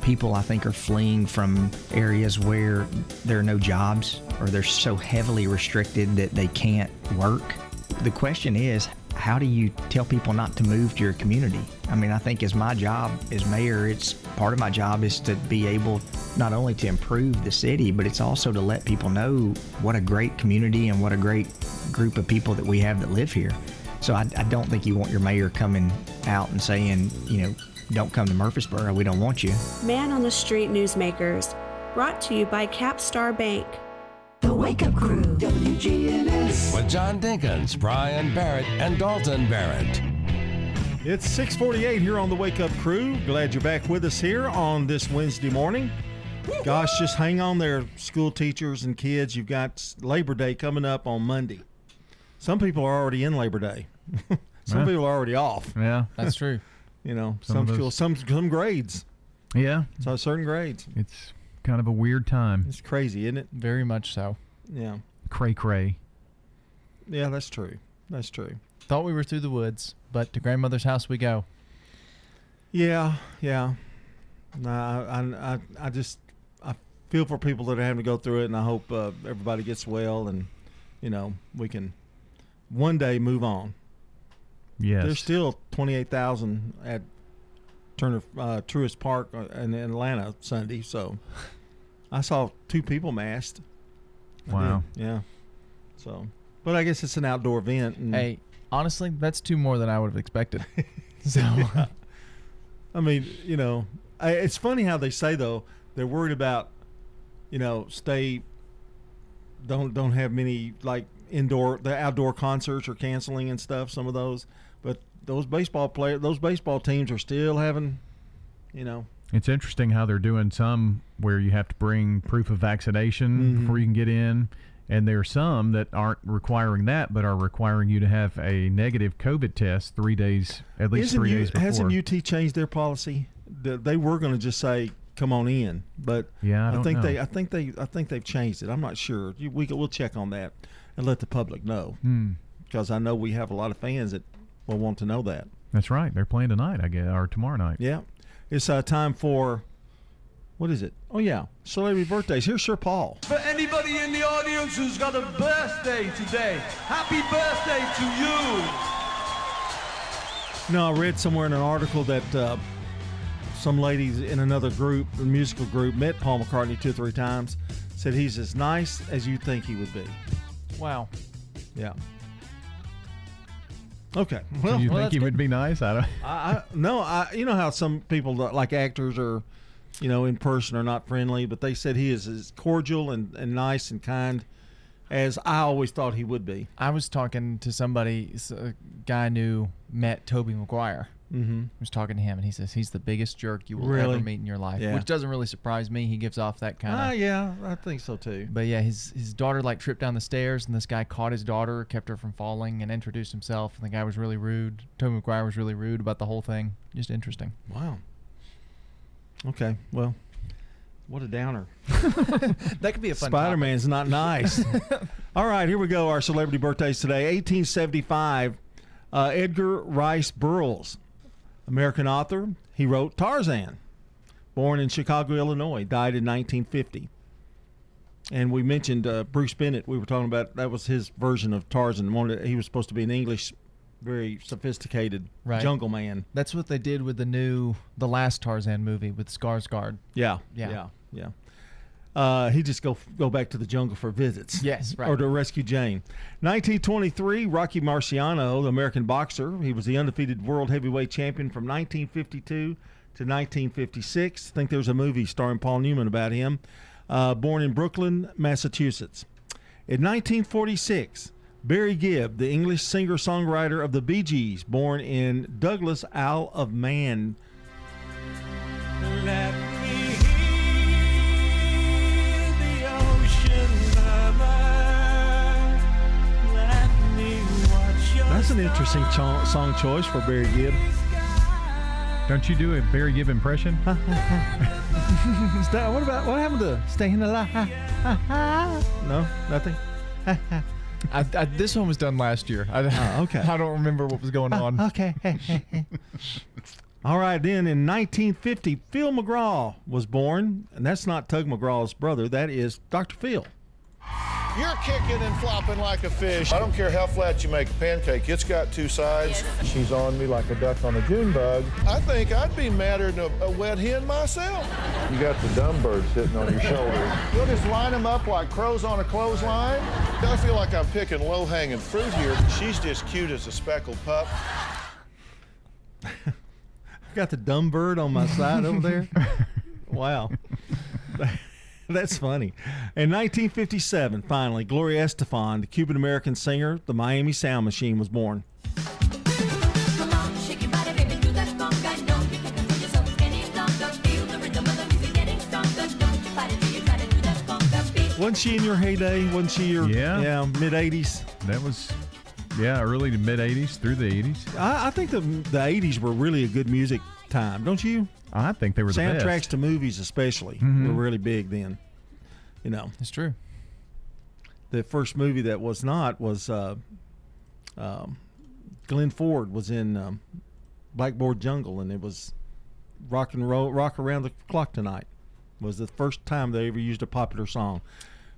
People, I think, are fleeing from areas where there are no jobs or they're so heavily restricted that they can't work. The question is, how do you tell people not to move to your community? I mean, I think as my job as mayor, it's part of my job is to be able not only to improve the city, but it's also to let people know what a great community and what a great group of people that we have that live here. So I, I don't think you want your mayor coming out and saying, you know, don't come to Murfreesboro, we don't want you. Man on the Street Newsmakers, brought to you by Capstar Bank. The Wake Up Crew, WGNS. With John Dinkins, Brian Barrett, and Dalton Barrett. It's 648 here on the Wake Up Crew. Glad you're back with us here on this Wednesday morning. Gosh, just hang on there, school teachers and kids. You've got Labor Day coming up on Monday. Some people are already in Labor Day. some Yeah. people are already off. Yeah. That's true. You know, Some some, of schools, some some grades. Yeah. So certain grades. It's kind of a weird time. It's crazy, isn't it? Very much so. Yeah. Cray cray. Yeah, that's true. That's true. Thought we were through the woods, but to grandmother's house we go. Yeah, yeah. No, I, I, I, I just I feel for people that are having to go through it, and I hope uh, everybody gets well, and you know we can one day move on. Yes. There's still twenty eight thousand at Turner uh, Truist Park uh, in Atlanta Sunday, so I saw two people masked. I did, Wow. Yeah. So, but I guess it's an outdoor event. And Hey, honestly, that's two more than I would have expected. so Yeah. I mean, you know, I, it's funny how they say though they're worried about, you know, stay. Don't don't have many like indoor the outdoor concerts are canceling and stuff. Some of those, but those baseball player those baseball teams are still having, you know, It's interesting how they're doing some where you have to bring proof of vaccination before you can get in. And there are some that aren't requiring that, but are requiring you to have a negative COVID test three days, at least Isn't three days before. Hasn't UT changed their policy? The- They were going to just say come on in, but Yeah, I don't think know. they, I think they, I think they've changed it. I'm not sure. We we'll check on that and let the public know Hmm. because I know we have a lot of fans that will want to know that. That's right. They're playing tonight, I guess, or tomorrow night. Yeah, it's uh, time for what is it? Oh yeah, celebrity birthdays. Here's Sir Paul. For anybody in the audience who's got a birthday today, happy birthday to you. No, I read somewhere in an article that uh, some ladies in another group, a musical group, met Paul McCartney two or three times. Said he's as nice as you think he would be. wow. Yeah. Okay. Well, Do you well, think he good. would be nice? I don't. I, I no, I you know how some people like actors are, you know, in person are not friendly, but they said he is as cordial and, and nice and kind as I always thought he would be. I was talking to somebody, a guy I knew met Tobey Maguire. Mhm. was talking to him, and he says he's the biggest jerk you will Really? ever meet in your life, Yeah. which doesn't really surprise me. He gives off that kind of. Ah, yeah, I think so too. But yeah, his his daughter like tripped down the stairs, and this guy caught his daughter, kept her from falling, and introduced himself. And the guy was really rude. Tobey Maguire was really rude about the whole thing. Just interesting. Wow. Okay, well, what a downer. That could be a fun. Spider. Man's not nice. All right, here we go. Our celebrity birthdays today. 1875, uh, Edgar Rice Burroughs, American author. He wrote Tarzan. Born in Chicago, Illinois, died in 1950. And we mentioned uh, Bruce Bennett. We were talking about that was his version of Tarzan. Wanted he was supposed to be an English, very sophisticated Right. jungle man. That's what they did with the new, the last Tarzan movie with Skarsgård. Yeah, Yeah. yeah, yeah. Uh, he just go go back to the jungle for visits. Yes, right. Or to rescue Jane. 1923, Rocky Marciano, the American boxer. He was the undefeated world heavyweight champion from 1952 to 1956. I think there was a movie starring Paul Newman about him. Uh, born in Brooklyn, Massachusetts. In 1946, Barry Gibb, the English singer songwriter of the Bee Gees, born in Douglas, Isle of Man. Let That's an interesting cho- song choice for Barry Gibb. Don't you do a Barry Gibb impression? What about what happened to staying alive? no, nothing. I, I, this one was done last year. I, Oh, okay. I don't remember what was going on. okay. All right, then in 1950, Phil McGraw was born, and that's not Tug McGraw's brother. That is Dr. Phil. You're kicking and flopping like a fish. I don't care how flat you make a pancake, it's got two sides. She's on me like a duck on a June bug. I think I'd be madder than a, a wet hen myself. You got the dumb bird sitting on your shoulder. You'll just line them up like crows on a clothesline. I feel like I'm picking low hanging fruit here. She's just cute as a speckled pup. I've got the dumb bird on my side over there. Wow. That's funny. In 1957, finally, Gloria Estefan, the Cuban American singer, the Miami Sound Machine, was born. Wasn't she in your heyday? Wasn't she your Yeah. yeah mid 80s? That was, yeah, early to mid 80s through the 80s. I, I think the the 80s were really a good music time, don't you? I think they were the Soundtracks best. to movies, especially, Mhm. were really big then. You know, It's true. the first movie that was not was uh, um, Glenn Ford was in um, Blackboard Jungle, and it was rock and roll, rock around the clock tonight. Was the first time they ever used a popular song,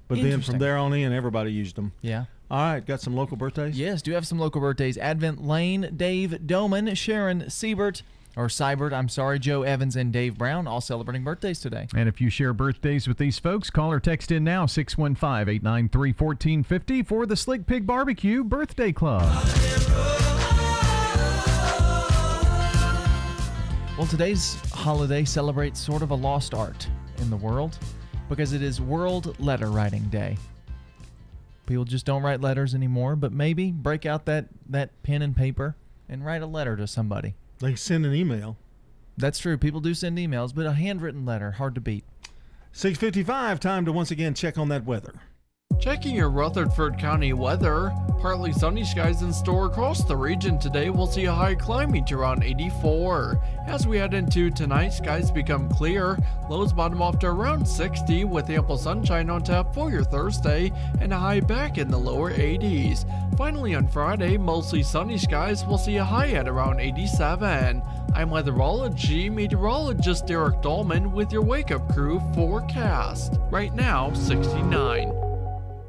but then from there on in, everybody used them. Yeah. All right, got some local birthdays. Yes, do have some local birthdays. Advent Lane, Dave Doman, Sharon Siebert, or Seibert, I'm sorry, Joe Evans, and Dave Brown, all celebrating birthdays today. And if you share birthdays with these folks, call or text in now 615 893 1450 for the Slick Pig Barbecue Birthday Club. Well, today's holiday celebrates sort of a lost art in the world because it is World Letter Writing Day. People just don't write letters anymore, but maybe break out that, that pen and paper and write a letter to somebody. They send an email. That's true. People do send emails, but a handwritten letter, hard to beat. 655, time to once again check on that weather. Checking your Rutherford County weather. Partly sunny skies in store across the region today. We'll see a high climbing to around 84. As we head into tonight, skies become clear. Lows bottom off to around 60 with ample sunshine on tap for your Thursday and a high back in the lower 80s. Finally on Friday, mostly sunny skies. We'll see a high at around 87. I'm weatherology meteorologist Derek Dahlman with your wake up crew forecast. Right now, 69.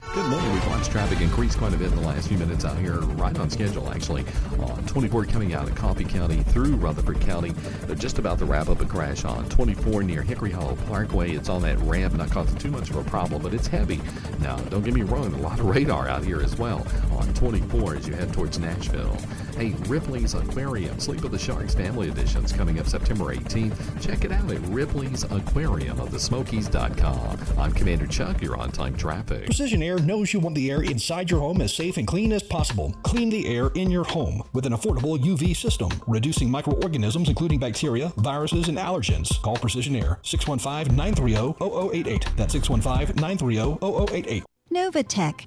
Good morning. We've watched traffic increase quite a bit in the last few minutes out here, right on schedule actually. On 24 coming out of Coffee County through Rutherford County. They're just about to wrap up a crash on 24 near Hickory Hollow Parkway. It's on that ramp, not causing too much of a problem, but it's heavy. Now, don't get me wrong, a lot of radar out here as well on 24 as you head towards Nashville. Hey, Ripley's Aquarium, Sleep of the Sharks Family Editions coming up September 18th. Check it out at Ripley's Aquarium of the Smokies.com. I'm Commander Chuck, you're on time traffic. Precision Air knows you want the air inside your home as safe and clean as possible. Clean the air in your home with an affordable UV system, reducing microorganisms including bacteria, viruses, and allergens. Call Precision Air 615 930 0088. That's 615 930 0088. Novatech,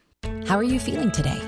How are you feeling today?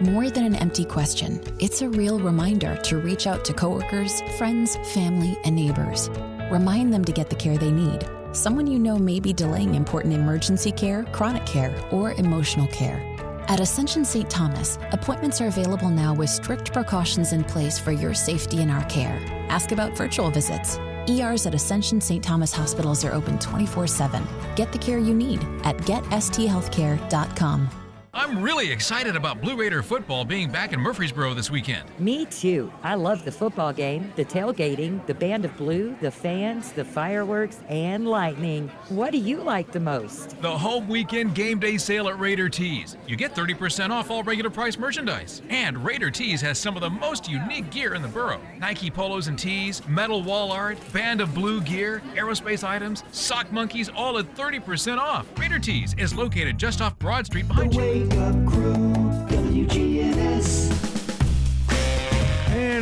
More than an empty question, it's a real reminder to reach out to coworkers, friends, family, and neighbors. Remind them to get the care they need. Someone you know may be delaying important emergency care, chronic care, or emotional care. At Ascension St. Thomas, appointments are available now with strict precautions in place for your safety and our care. Ask about virtual visits. ERs at Ascension St. Thomas hospitals are open 24 7. Get the care you need at getsthealthcare.com. I'm really excited about Blue Raider football being back in Murfreesboro this weekend. Me too. I love the football game, the tailgating, the band of blue, the fans, the fireworks, and lightning. What do you like the most? The home weekend game day sale at Raider Tees. You get 30% off all regular price merchandise. And Raider Tees has some of the most unique gear in the borough Nike polos and tees, metal wall art, band of blue gear, aerospace items, sock monkeys, all at 30% off. Raider Tees is located just off Broad Street behind you.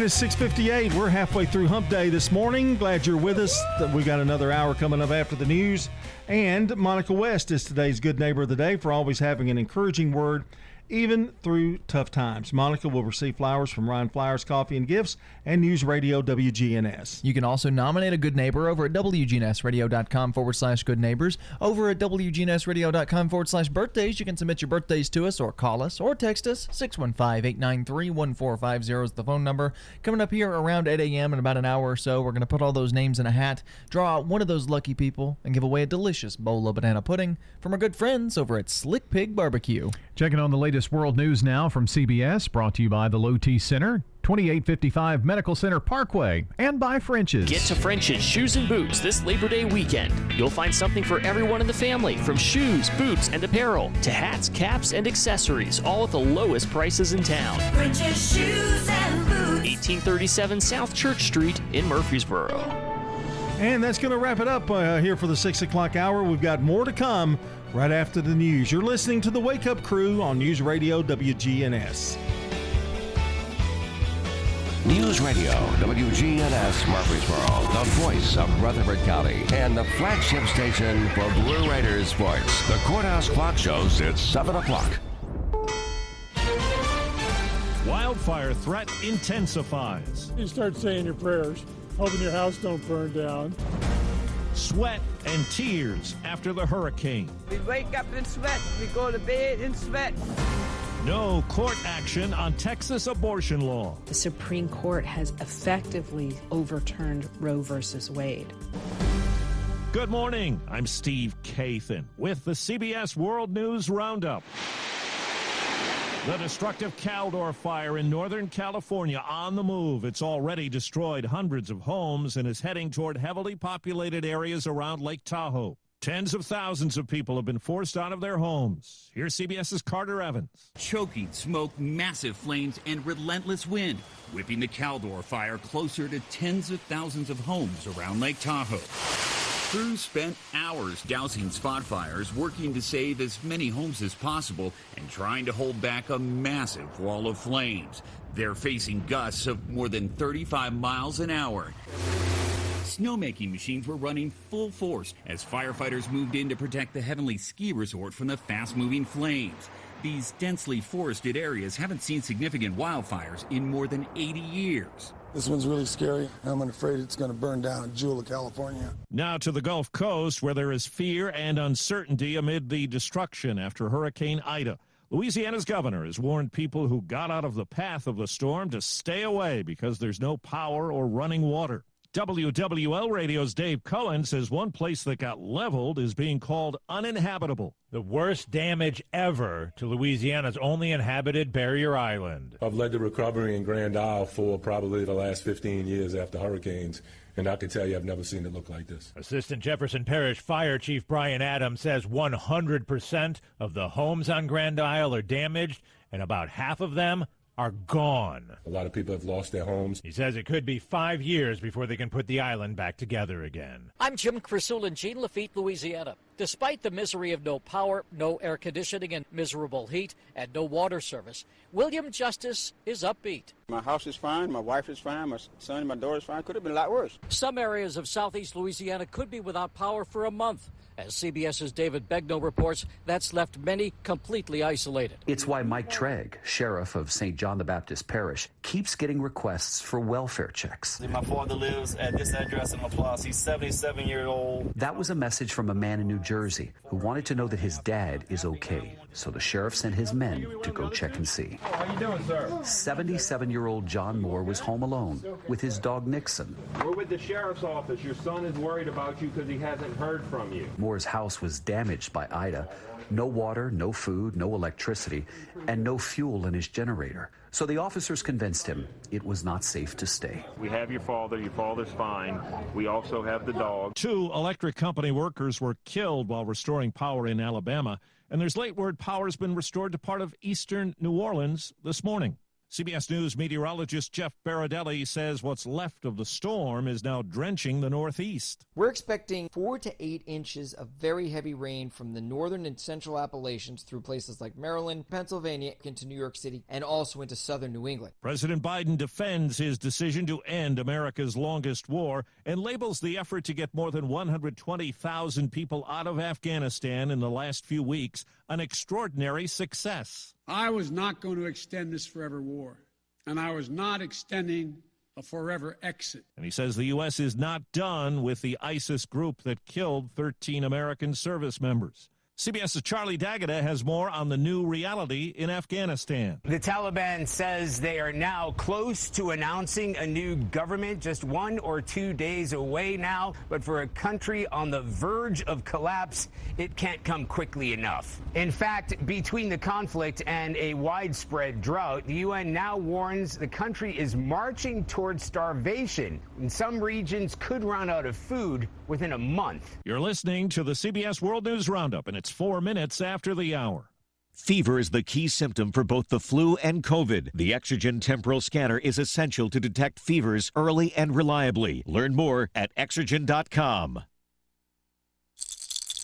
It's 6:58. We're halfway through Hump Day this morning. Glad you're with us. We got another hour coming up after the news. And Monica West is today's good neighbor of the day for always having an encouraging word even through tough times. Monica will receive flowers from Ryan Flowers Coffee and Gifts and News Radio WGNS. You can also nominate a good neighbor over at WGNSradio.com forward slash good neighbors. Over at WGNSradio.com forward slash birthdays, you can submit your birthdays to us or call us or text us. 615 893 1450 is the phone number. Coming up here around 8 a.m. in about an hour or so, we're going to put all those names in a hat, draw out one of those lucky people, and give away a delicious bowl of banana pudding from our good friends over at Slick Pig Barbecue. Checking on the latest world news now from CBS, brought to you by the Low T Center. 2855 Medical Center Parkway and by French's. Get to French's Shoes and Boots this Labor Day weekend. You'll find something for everyone in the family, from shoes, boots, and apparel to hats, caps, and accessories, all at the lowest prices in town. French's Shoes and Boots. 1837 South Church Street in Murfreesboro. And that's going to wrap it up uh, here for the 6 o'clock hour. We've got more to come right after the news. You're listening to the Wake Up Crew on News Radio WGNS. News Radio, WGNS Murfreesboro, the voice of Rutherford County, and the flagship station for Blue Raiders sports. The Courthouse Clock shows it's 7 o'clock. Wildfire threat intensifies. You start saying your prayers, hoping your house don't burn down. Sweat and tears after the hurricane. We wake up in sweat. We go to bed in sweat. No court action on Texas abortion law. The Supreme Court has effectively overturned Roe versus Wade. Good morning. I'm Steve Kathan with the CBS World News Roundup. The destructive Caldor fire in Northern California on the move. It's already destroyed hundreds of homes and is heading toward heavily populated areas around Lake Tahoe. Tens of thousands of people have been forced out of their homes. Here's CBS's Carter Evans. Choking smoke, massive flames, and relentless wind, whipping the Caldor fire closer to tens of thousands of homes around Lake Tahoe. Crews spent hours dousing spot fires, working to save as many homes as possible and trying to hold back a massive wall of flames. They're facing gusts of more than 35 miles an hour. Snowmaking machines were running full force as firefighters moved in to protect the Heavenly Ski Resort from the fast moving flames. These densely forested areas haven't seen significant wildfires in more than 80 years. This one's really scary. I'm afraid it's going to burn down Jewel, of California. Now to the Gulf Coast, where there is fear and uncertainty amid the destruction after Hurricane Ida. Louisiana's governor has warned people who got out of the path of the storm to stay away because there's no power or running water. WWL Radio's Dave Cohen says one place that got leveled is being called uninhabitable. The worst damage ever to Louisiana's only inhabited Barrier Island. I've led the recovery in Grand Isle for probably the last 15 years after hurricanes, and I can tell you I've never seen it look like this. Assistant Jefferson Parish Fire Chief Brian Adams says 100% of the homes on Grand Isle are damaged, and about half of them are gone. A lot of people have lost their homes. He says it could be five years before they can put the island back together again. I'm Jim Krasula in Jean Lafitte, Louisiana. Despite the misery of no power, no air conditioning, and miserable heat, and no water service, William Justice is upbeat. My house is fine, my wife is fine, my son and my daughter is fine. Could have been a lot worse. Some areas of southeast Louisiana could be without power for a month. As CBS's David Begnaud reports, that's left many completely isolated. It's why Mike Tregre, sheriff of St. John the Baptist Parish, keeps getting requests for welfare checks. My father lives at this address in LaPlace. He's 77 years old. That was a message from a man in New Jersey who wanted to know that his dad is okay. So the sheriff sent his men to go check and see. Oh, how you doing, sir? 77-year-old John Moore was home alone with his dog Nixon. We're with the sheriff's office. Your son is worried about you because he hasn't heard from you. Moore's house was damaged by Ida. No water, no food, no electricity, and no fuel in his generator. So the officers convinced him it was not safe to stay. We have your father. Your father's fine. We also have the dog. Two electric company workers were killed while restoring power in Alabama, and there's late word power has been restored to part of eastern New Orleans this morning. CBS News meteorologist Jeff Berardelli says what's left of the storm is now drenching the Northeast. We're expecting four to eight inches of very heavy rain from the northern and central Appalachians through places like Maryland, Pennsylvania, into New York City, and also into southern New England. President Biden defends his decision to end America's longest war and labels the effort to get more than 120,000 people out of Afghanistan in the last few weeks an extraordinary success. I was not going to extend this forever war, and I was not extending a forever exit. And he says the U.S. is not done with the ISIS group that killed 13 American service members. CBS's Charlie D'Agata has more on the new reality in Afghanistan. The Taliban says they are now close to announcing a new government, just one or two days away now. But for a country on the verge of collapse, it can't come quickly enough. In fact, between the conflict and a widespread drought, the UN now warns the country is marching towards starvation. And some regions could run out of food within a month. You're listening to the CBS World News Roundup, and it's four minutes after the hour. Fever is the key symptom for both the flu and COVID. The Exergen temporal scanner is essential to detect fevers early and reliably. Learn more at exergen.com.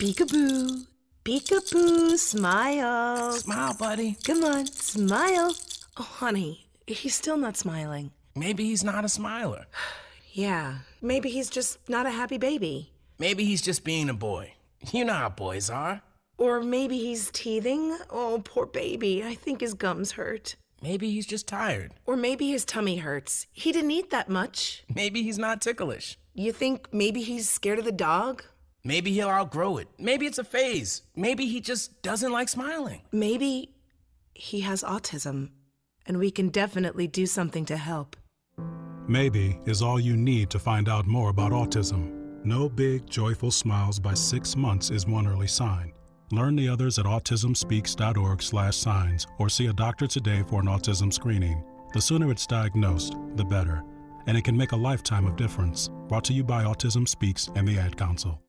Peekaboo. Peekaboo. Smile. Smile, buddy. Come on, smile. Oh, honey, he's still not smiling. Maybe he's not a smiler. Yeah, maybe he's just not a happy baby. Maybe he's just being a boy. You know how boys are. Or maybe he's teething. Oh, poor baby. I think his gums hurt. Maybe he's just tired. Or maybe his tummy hurts. He didn't eat that much. Maybe he's not ticklish. You think maybe he's scared of the dog? Maybe he'll outgrow it. Maybe it's a phase. Maybe he just doesn't like smiling. Maybe he has autism, and we can definitely do something to help. Maybe is all you need to find out more about autism. No big, joyful smiles by six months is one early sign. Learn the others at autismspeaks.org/signs or see a doctor today for an autism screening. The sooner it's diagnosed, the better, and it can make a lifetime of difference. Brought to you by Autism Speaks and the Ad Council.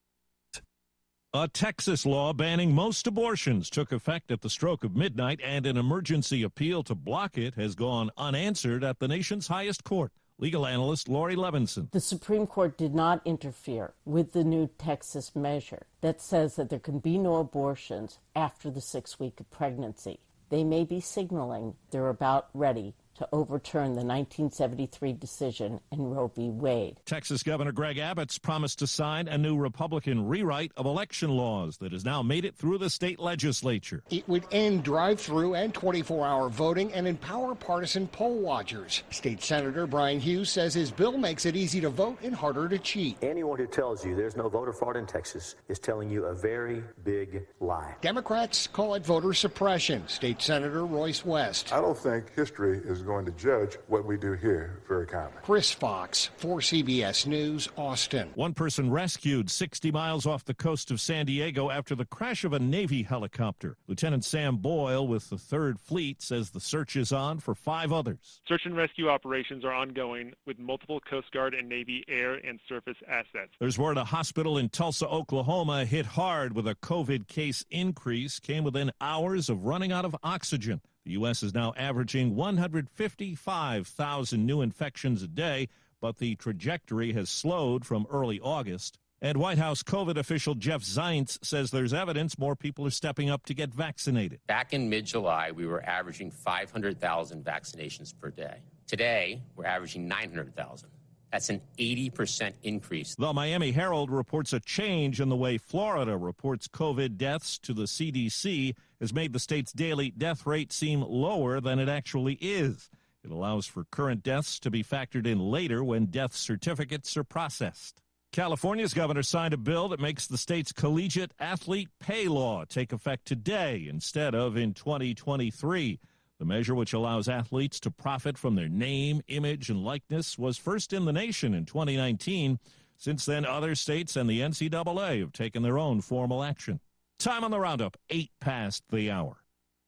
A Texas law banning most abortions took effect at the stroke of midnight, and an emergency appeal to block it has gone unanswered at the nation's highest court. Legal analyst Laurie Levenson. The Supreme Court did not interfere with the new Texas measure that says that there can be no abortions after the six week of pregnancy. They may be signaling they're about ready to overturn the 1973 decision in Roe v. Wade. Texas Governor Greg Abbott's promised to sign a new Republican rewrite of election laws that has now made it through the state legislature. It would end drive through and 24 hour voting and empower partisan poll watchers. State Senator Brian Hughes says his bill makes it easy to vote and harder to cheat. Anyone who tells you there's no voter fraud in Texas is telling you a very big lie. Democrats call it voter suppression. State Senator Royce West. I don't think history is going to judge what we do here very kindly. Chris Fox, for CBS News, Austin. One person rescued 60 miles off the coast of San Diego after the crash of a Navy helicopter. Lieutenant Sam Boyle with the 3rd Fleet says the search is on for five others. Search and rescue operations are ongoing with multiple Coast Guard and Navy air and surface assets. There's word a hospital in Tulsa, Oklahoma hit hard with a COVID case increase, came within hours of running out of oxygen. The U.S. is now averaging 155,000 new infections a day, but the trajectory has slowed from early August. And White House COVID official Jeff Zients says there's evidence more people are stepping up to get vaccinated. Back in mid July, we were averaging 500,000 vaccinations per day. Today, we're averaging 900,000. That's an 80% increase. The Miami Herald reports a change in the way Florida reports COVID deaths to the CDC has made the state's daily death rate seem lower than it actually is. It allows for current deaths to be factored in later when death certificates are processed. California's governor signed a bill that makes the state's collegiate athlete pay law take effect today instead of in 2023. The measure, which allows athletes to profit from their name, image, and likeness, was first in the nation in 2019. Since then, other states and the NCAA have taken their own formal action. Time on the roundup, 8 past the hour.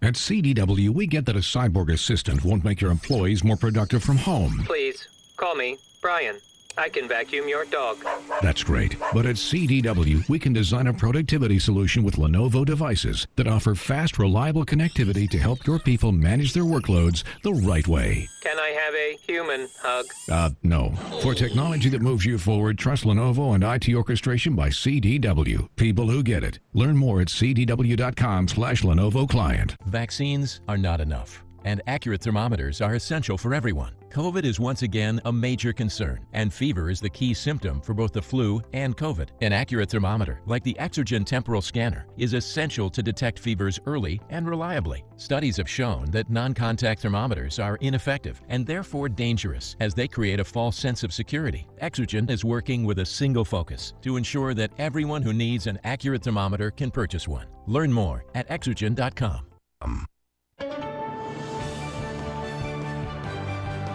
At CDW, we get that a cyborg assistant won't make your employees more productive from home. Please, call me Brian. I can vacuum your dog. That's great. But at CDW, we can design a productivity solution with Lenovo devices that offer fast, reliable connectivity to help your people manage their workloads the right way. Can I have a human hug? Uh, no. For technology that moves you forward, trust Lenovo and IT orchestration by CDW. People who get it. Learn more at cdw.com slash Lenovo client. Vaccines are not enough, and accurate thermometers are essential for everyone. COVID is once again a major concern, and fever is the key symptom for both the flu and COVID. An accurate thermometer, like the Exergen temporal scanner, is essential to detect fevers early and reliably. Studies have shown that non contact thermometers are ineffective and therefore dangerous as they create a false sense of security. Exergen is working with a single focus to ensure that everyone who needs an accurate thermometer can purchase one. Learn more at exergen.com.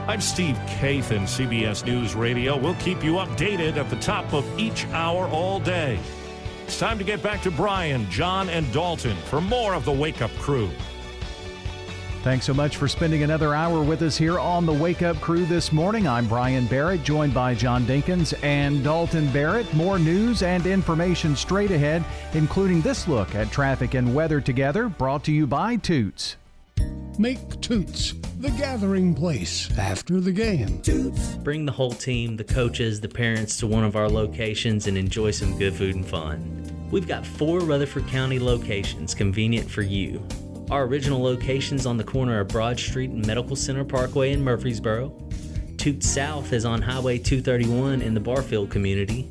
I'm Steve Kathan, CBS News Radio. We'll keep you updated at the top of each hour all day. It's time to get back to Brian, John, and Dalton for more of the Wake Up Crew. Thanks so much for spending another hour with us here on the Wake Up Crew this morning. I'm Brian Barrett, joined by John Dinkins and Dalton Barrett. More news and information straight ahead, including this look at traffic and weather together, brought to you by Toots. Make Toots the gathering place after the game. Toots. Bring the whole team, the coaches, the parents to one of our locations and enjoy some good food and fun. We've got four Rutherford County locations convenient for you. Our original locations on the corner of Broad Street and Medical Center Parkway in Murfreesboro. Toots South is on Highway 231 in the Barfield community.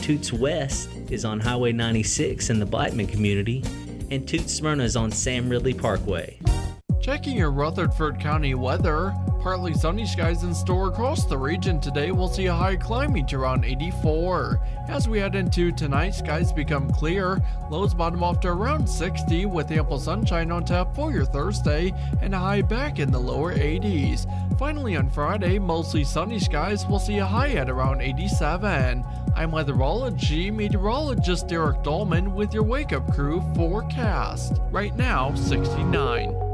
Toots West is on Highway 96 in the Blackman community. And Toots Smyrna is on Sam Ridley Parkway. Checking your Rutherford County weather. Partly sunny skies in store across the region today. We'll see a high climbing to around 84. As we head into tonight, skies become clear. Lows bottom off to around 60 with ample sunshine on tap for your Thursday and a high back in the lower 80s. Finally on Friday, mostly sunny skies. We'll see a high at around 87. I'm weatherology meteorologist Derek Dolman with your wake up crew forecast. Right now, 69.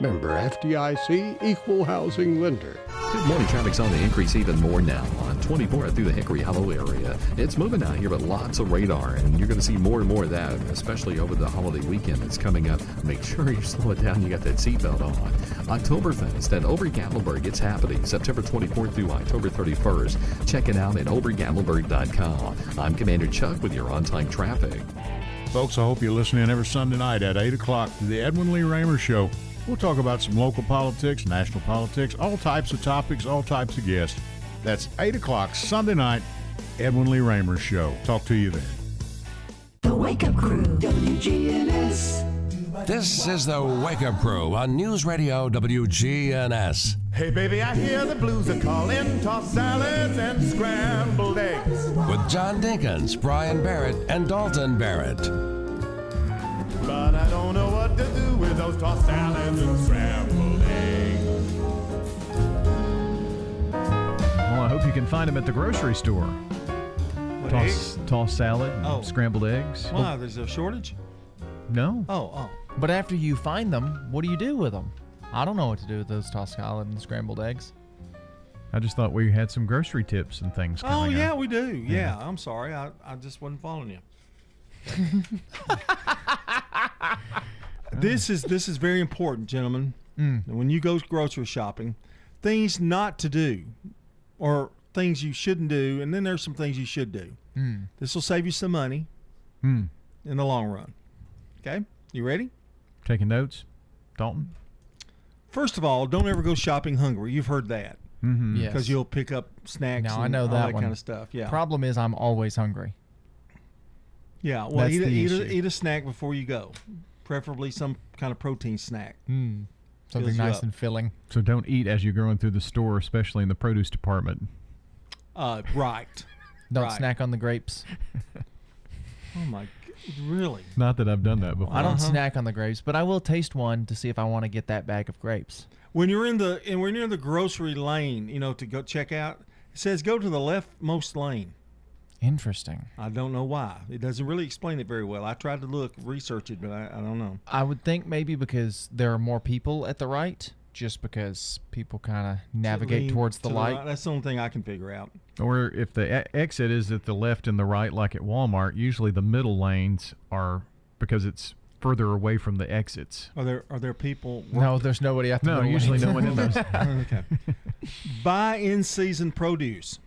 Member FDIC Equal Housing Lender. Good morning. Traffic's on the increase even more now on 24 through the Hickory Hollow area. It's moving out here, but lots of radar, and you're going to see more and more of that, especially over the holiday weekend that's coming up. Make sure you slow it down. You got that seatbelt on. Oktoberfest at Ober Gatlinburg. It's happening September 24th through October 31st. Check it out at obergatlinburg.com. I'm Commander Chuck with your on-time traffic. Folks, I hope you listen in every Sunday night at 8 o'clock to the Edwin Lee Raymer Show. We'll talk about some local politics, national politics, all types of topics, all types of guests. That's 8 o'clock Sunday night, Edwin Lee Raymer Show. Talk to you then. The Wake Up Crew, WGNS. This is the Wake Up Crew on News Radio WGNS. Hey baby, I hear the blues are calling, tossed salads and scrambled eggs. With John Dinkins, Brian Barrett, and Dalton Barrett. But I don't know what to do with tossed salads and scrambled eggs. Eh? Well, I hope you can find them at the grocery store. What, Toss, eggs? toss salad, and Oh. scrambled eggs. Why? There's a shortage? No. Oh, oh. But after you find them, what do you do with them? I don't know what to do with those tossed salad and scrambled eggs. I just thought we had some grocery tips and things Oh, coming yeah, up. we do. Yeah. Yeah. I'm sorry. I, I just wasn't following you. this is this is very important, gentlemen. Mm. When you go grocery shopping, things not to do, or things you shouldn't do, and then there's some things you should do. Mm. This will save you some money Hmm. in the long run. Okay, you ready? Taking notes, Dalton. First of all, don't ever go shopping hungry. You've heard that. Mhm. Yes. Because you'll pick up snacks. Now I and know all that, that one. kind of stuff. Yeah. Problem is, I'm always hungry. Yeah, well, That's eat a, the eat, a, eat a snack before you go, preferably some kind of protein snack. Mm. Something nice and filling. So don't eat as you're going through the store, especially in the produce department. Uh, right. Don't Right. snack on the grapes. Oh my, really? Not that I've done that before. I don't Uh-huh. snack on the grapes, but I will taste one to see if I want to get that bag of grapes. When you're in the and when you're in the grocery lane, you know, to go check out, it says go to the leftmost lane. Interesting. I don't know why. It doesn't really explain it very well. I tried to look, research it, but I, I don't know. I would think maybe because there are more people at the right, just because people kind of navigate Lean towards the to light. right. That's the only thing I can figure out. Or if the e- exit is at the left and the right, like at Walmart, usually the middle lanes are because it's further away from the exits. Are there are there people? No, there's nobody at the No, middle usually lanes. no one in those. okay. Buy in season produce.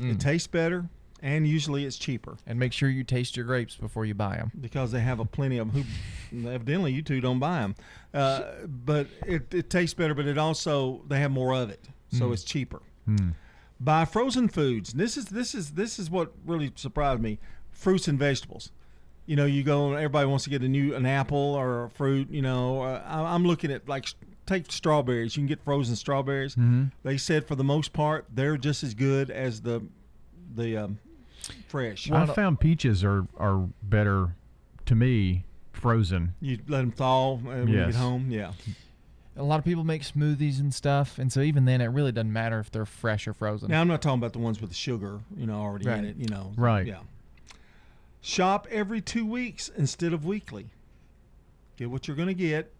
Mm. It tastes better, and usually it's cheaper And make sure you taste your grapes before you buy them. because they have a plenty of them. Who evidently you two don't buy them, uh, but it, it tastes better. But it also they have more of it, so Mm. it's cheaper. Hmm. Buy frozen foods. This is this is this is what really surprised me. Fruits and vegetables. You know, you go. Everybody wants to get a new an apple or a fruit. You know, uh, I, I'm looking at like take strawberries. You can get frozen strawberries. Mhm. They said for the most part they're just as good as the the um, fresh. Well, I found peaches are, are better to me frozen. You let them thaw uh, when you Yes. get home. Yeah. A lot of people make smoothies and stuff, and so even then, it really doesn't matter if they're fresh or frozen. Now I'm not talking about the ones with the sugar, you know, already Right. in it. You know. Right. Yeah. Shop every two weeks instead of weekly. Get what you're going to get,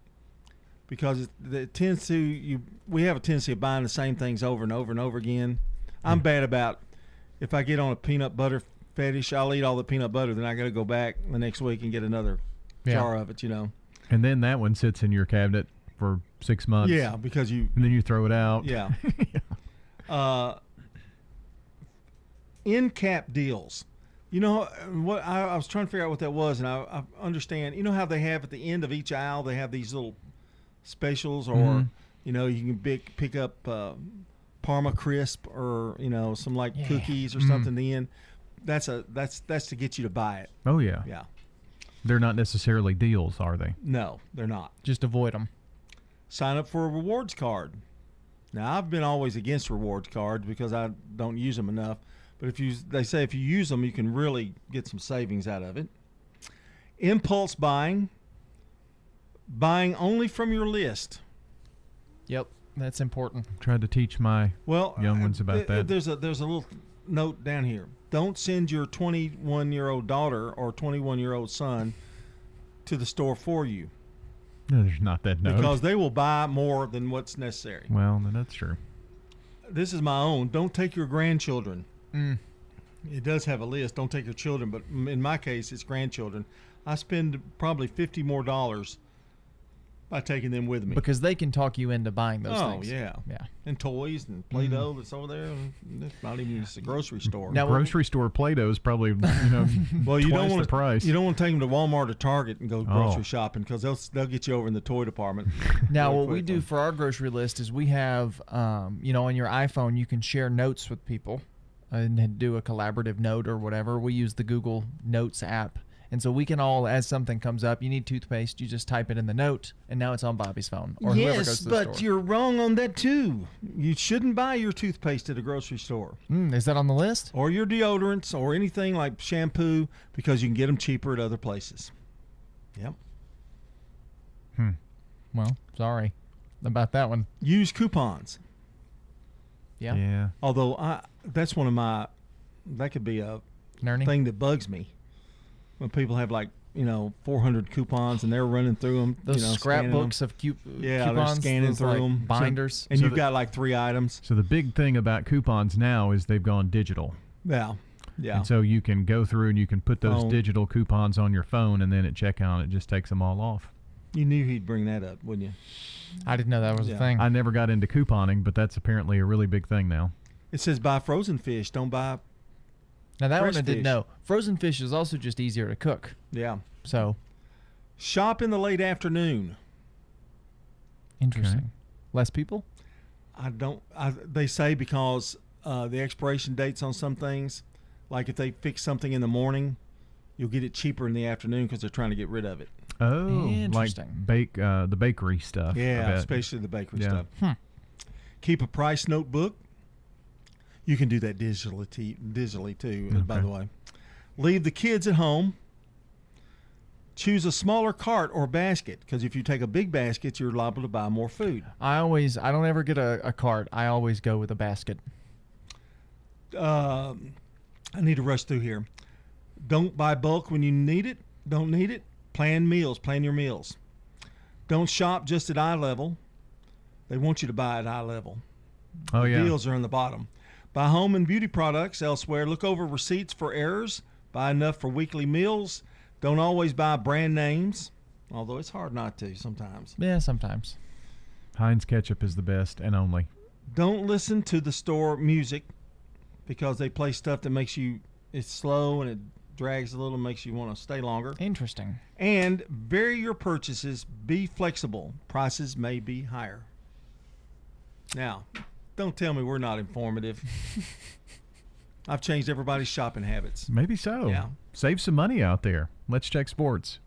because it, it tends to you. We have a tendency of buying the same things over and over and over again. I'm bad about if I get on a peanut butter fetish, I'll eat all the peanut butter, then I got to go back the next week and get another Yeah. jar of it. You know. And then that one sits in your cabinet for six months. Yeah, because you And then you throw it out. Yeah. uh, in cap deals. You know what? I, I was trying to figure out what that was, and I, I understand. You know how they have at the end of each aisle, they have these little specials, or Mhm. you know, you can pick pick up uh, Parma crisp, or you know, some like Yeah. cookies or Mhm. something. At the that's a that's that's to get you to buy it. Oh yeah. Yeah. They're not necessarily deals, are they? No, they're not. Just avoid them. sign up for a rewards card. Now I've been always against rewards cards because I don't use them enough. But if you, they say if you use them, you can really get some savings out of it. Impulse buying, buying only from your list. Yep, that's important. Tried to teach my Well, young uh, ones about th- that. There's a there's a little note down here. Don't send your 21 year old daughter or 21 year old son to the store for you. No, there's not that note. because they will buy more than what's necessary. well, then that's true. This is my own. Don't take your grandchildren. Mm. It does have a list. Don't take your children, but in my case, it's grandchildren. I spend probably fifty more dollars by taking them with me. Because they can talk you into buying those oh things. yeah, Yeah. and toys and Play-Doh that's over there. and It's not even just a grocery store. Now, Grocery store Play-Doh is probably you know well, you don't twice want the price. You don't want to take them to Walmart or Target and go grocery Oh. shopping because they'll they'll get you over in the toy department. Now, really what we do for our grocery list is we have, um, you know, on your iPhone, you can share notes with people and do a collaborative note or whatever. We use the Google Notes app. And so we can all, as something comes up, you need toothpaste, you just type it in the note, and now it's on Bobby's phone or whoever goes yes, to the but store. you're wrong on that too. You shouldn't buy your toothpaste at a grocery store. Mm, is that on the list? Or your deodorants or anything like shampoo because you can get them cheaper at other places. Yep. Hmm. Well, sorry about that one. Use coupons. Yeah. Yeah. Although I that's one of my that could be a Nerny? thing that bugs me when people have like you know 400 coupons and they're running through them. Those you know, scrapbooks of cu- them. yeah, coupons, they're scanning those, through like, them binders. and So you've the- got like three items. So the big thing about coupons now is they've gone digital. Yeah, yeah. And so you can go through and you can put those Phone. digital coupons on your phone, and then at checkout it just takes them all off. You knew he'd bring that up, wouldn't you? I didn't know that was Yeah. a thing. I never got into couponing, but that's apparently a really big thing now. It says buy frozen fish, don't buy. Now that one I did fish. know. Frozen fish is also just easier to cook. Yeah. So Shop in the late afternoon. interesting. Less people. I don't. I, they say because uh, the expiration dates on some things, like if they fix something in the morning, you'll get it cheaper in the afternoon because they're trying to get rid of it. Oh, like Interesting. bake uh, the bakery stuff. I Yeah, bet. especially the bakery Yeah. stuff. Hmm. Keep a price notebook. You can do that digitally, t- digitally too. uh, By the way, leave the kids at home. Choose a smaller cart or basket because if you take a big basket, you're liable to buy more food. I always, I don't ever get a, a cart. I always go with a basket. um, I need to rush through here. Don't buy bulk when you need it. Don't need it. Plan meals. Plan your meals. Don't shop just at eye level. They want you to buy at eye level. Oh The yeah. Deals are in the bottom. Buy home and beauty products elsewhere. Look over receipts for errors. Buy enough for weekly meals. Don't always buy brand names, although it's hard not to sometimes. Yeah, sometimes. Heinz ketchup is the best and only. Don't listen to the store music because they play stuff that makes you it's slow and it drags a little, makes you want to stay longer. Interesting. And vary your purchases. Be flexible. Prices may be higher. Now, don't tell me we're not informative. I've changed everybody's shopping habits. Maybe so. Yeah. Save some money out there. Let's check sports.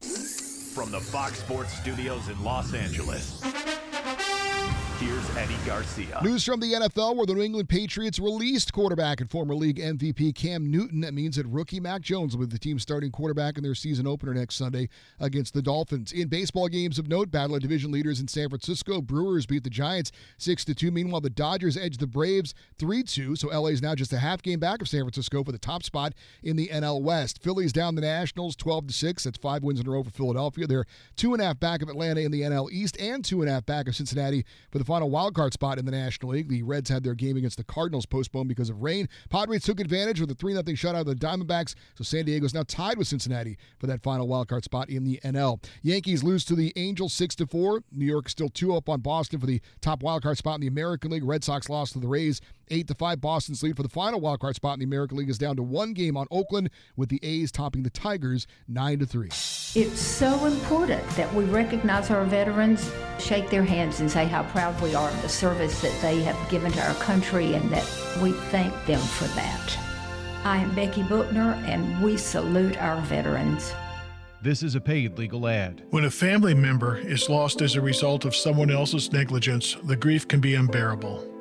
From the Fox Sports Studios in Los Angeles, here's Eddie Garcia. News from the NFL where the New England Patriots released quarterback and former league MVP Cam Newton. That means that rookie Mac Jones will be the team's starting quarterback in their season opener next Sunday against the Dolphins. In baseball games of note, battle of division leaders in San Francisco. Brewers beat the Giants 6 2. Meanwhile, the Dodgers edged the Braves 3 2. So LA is now just a half game back of San Francisco for the top spot in the NL West. Phillies down the Nationals 12 6. That's five wins in a row for Philadelphia. They're two and a half back of Atlanta in the NL East and two and a half back of Cincinnati for the final wild card spot in the National League. The Reds had their game against the Cardinals postponed because of rain. Padres took advantage with a 3 0 shutout of the Diamondbacks, so San Diego is now tied with Cincinnati for that final wild card spot in the NL. Yankees lose to the Angels 6 4. New York still 2 up on Boston for the top wild card spot in the American League. Red Sox lost to the Rays 8 to 5. Boston's lead for the final wild card spot in the American League is down to one game on Oakland, with the A's topping the Tigers 9 to 3. It's so important that we recognize our veterans, shake their hands, and say how proud we are of the service that they have given to our country and that we thank them for that. I am Becky Bookner, and we salute our veterans. This is a paid legal ad. When a family member is lost as a result of someone else's negligence, the grief can be unbearable.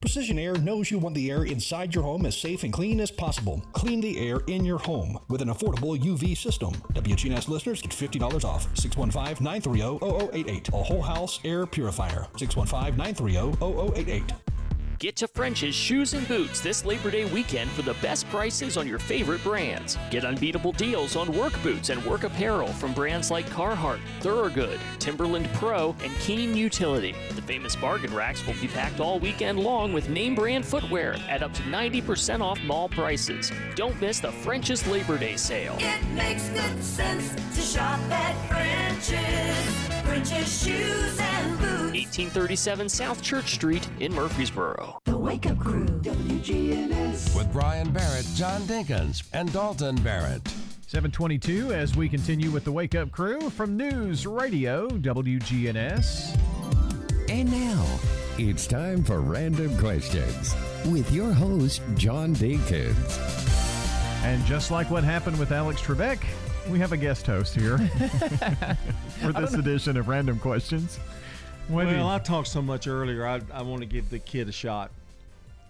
Precision Air knows you want the air inside your home as safe and clean as possible. Clean the air in your home with an affordable UV system. WGNS listeners get $50 off. 615-930-0088. A whole house air purifier. 615-930-0088. Get to French's Shoes and Boots this Labor Day weekend for the best prices on your favorite brands. Get unbeatable deals on work boots and work apparel from brands like Carhartt, Thorogood, Timberland Pro, and Keen Utility. The famous bargain racks will be packed all weekend long with name brand footwear at up to 90% off mall prices. Don't miss the French's Labor Day sale. It makes good sense to shop at French's. French's Shoes and Boots. 1837 South Church Street in Murfreesboro. The Wake Up Crew, WGNS. With Brian Barrett, John Dinkins, and Dalton Barrett. 722 as we continue with the Wake Up Crew from News Radio WGNS. And now, it's time for Random Questions with your host, John Dinkins. And just like what happened with Alex Trebek, we have a guest host here for this edition of Random Questions. What well, I talked so much earlier. I, I want to give the kid a shot.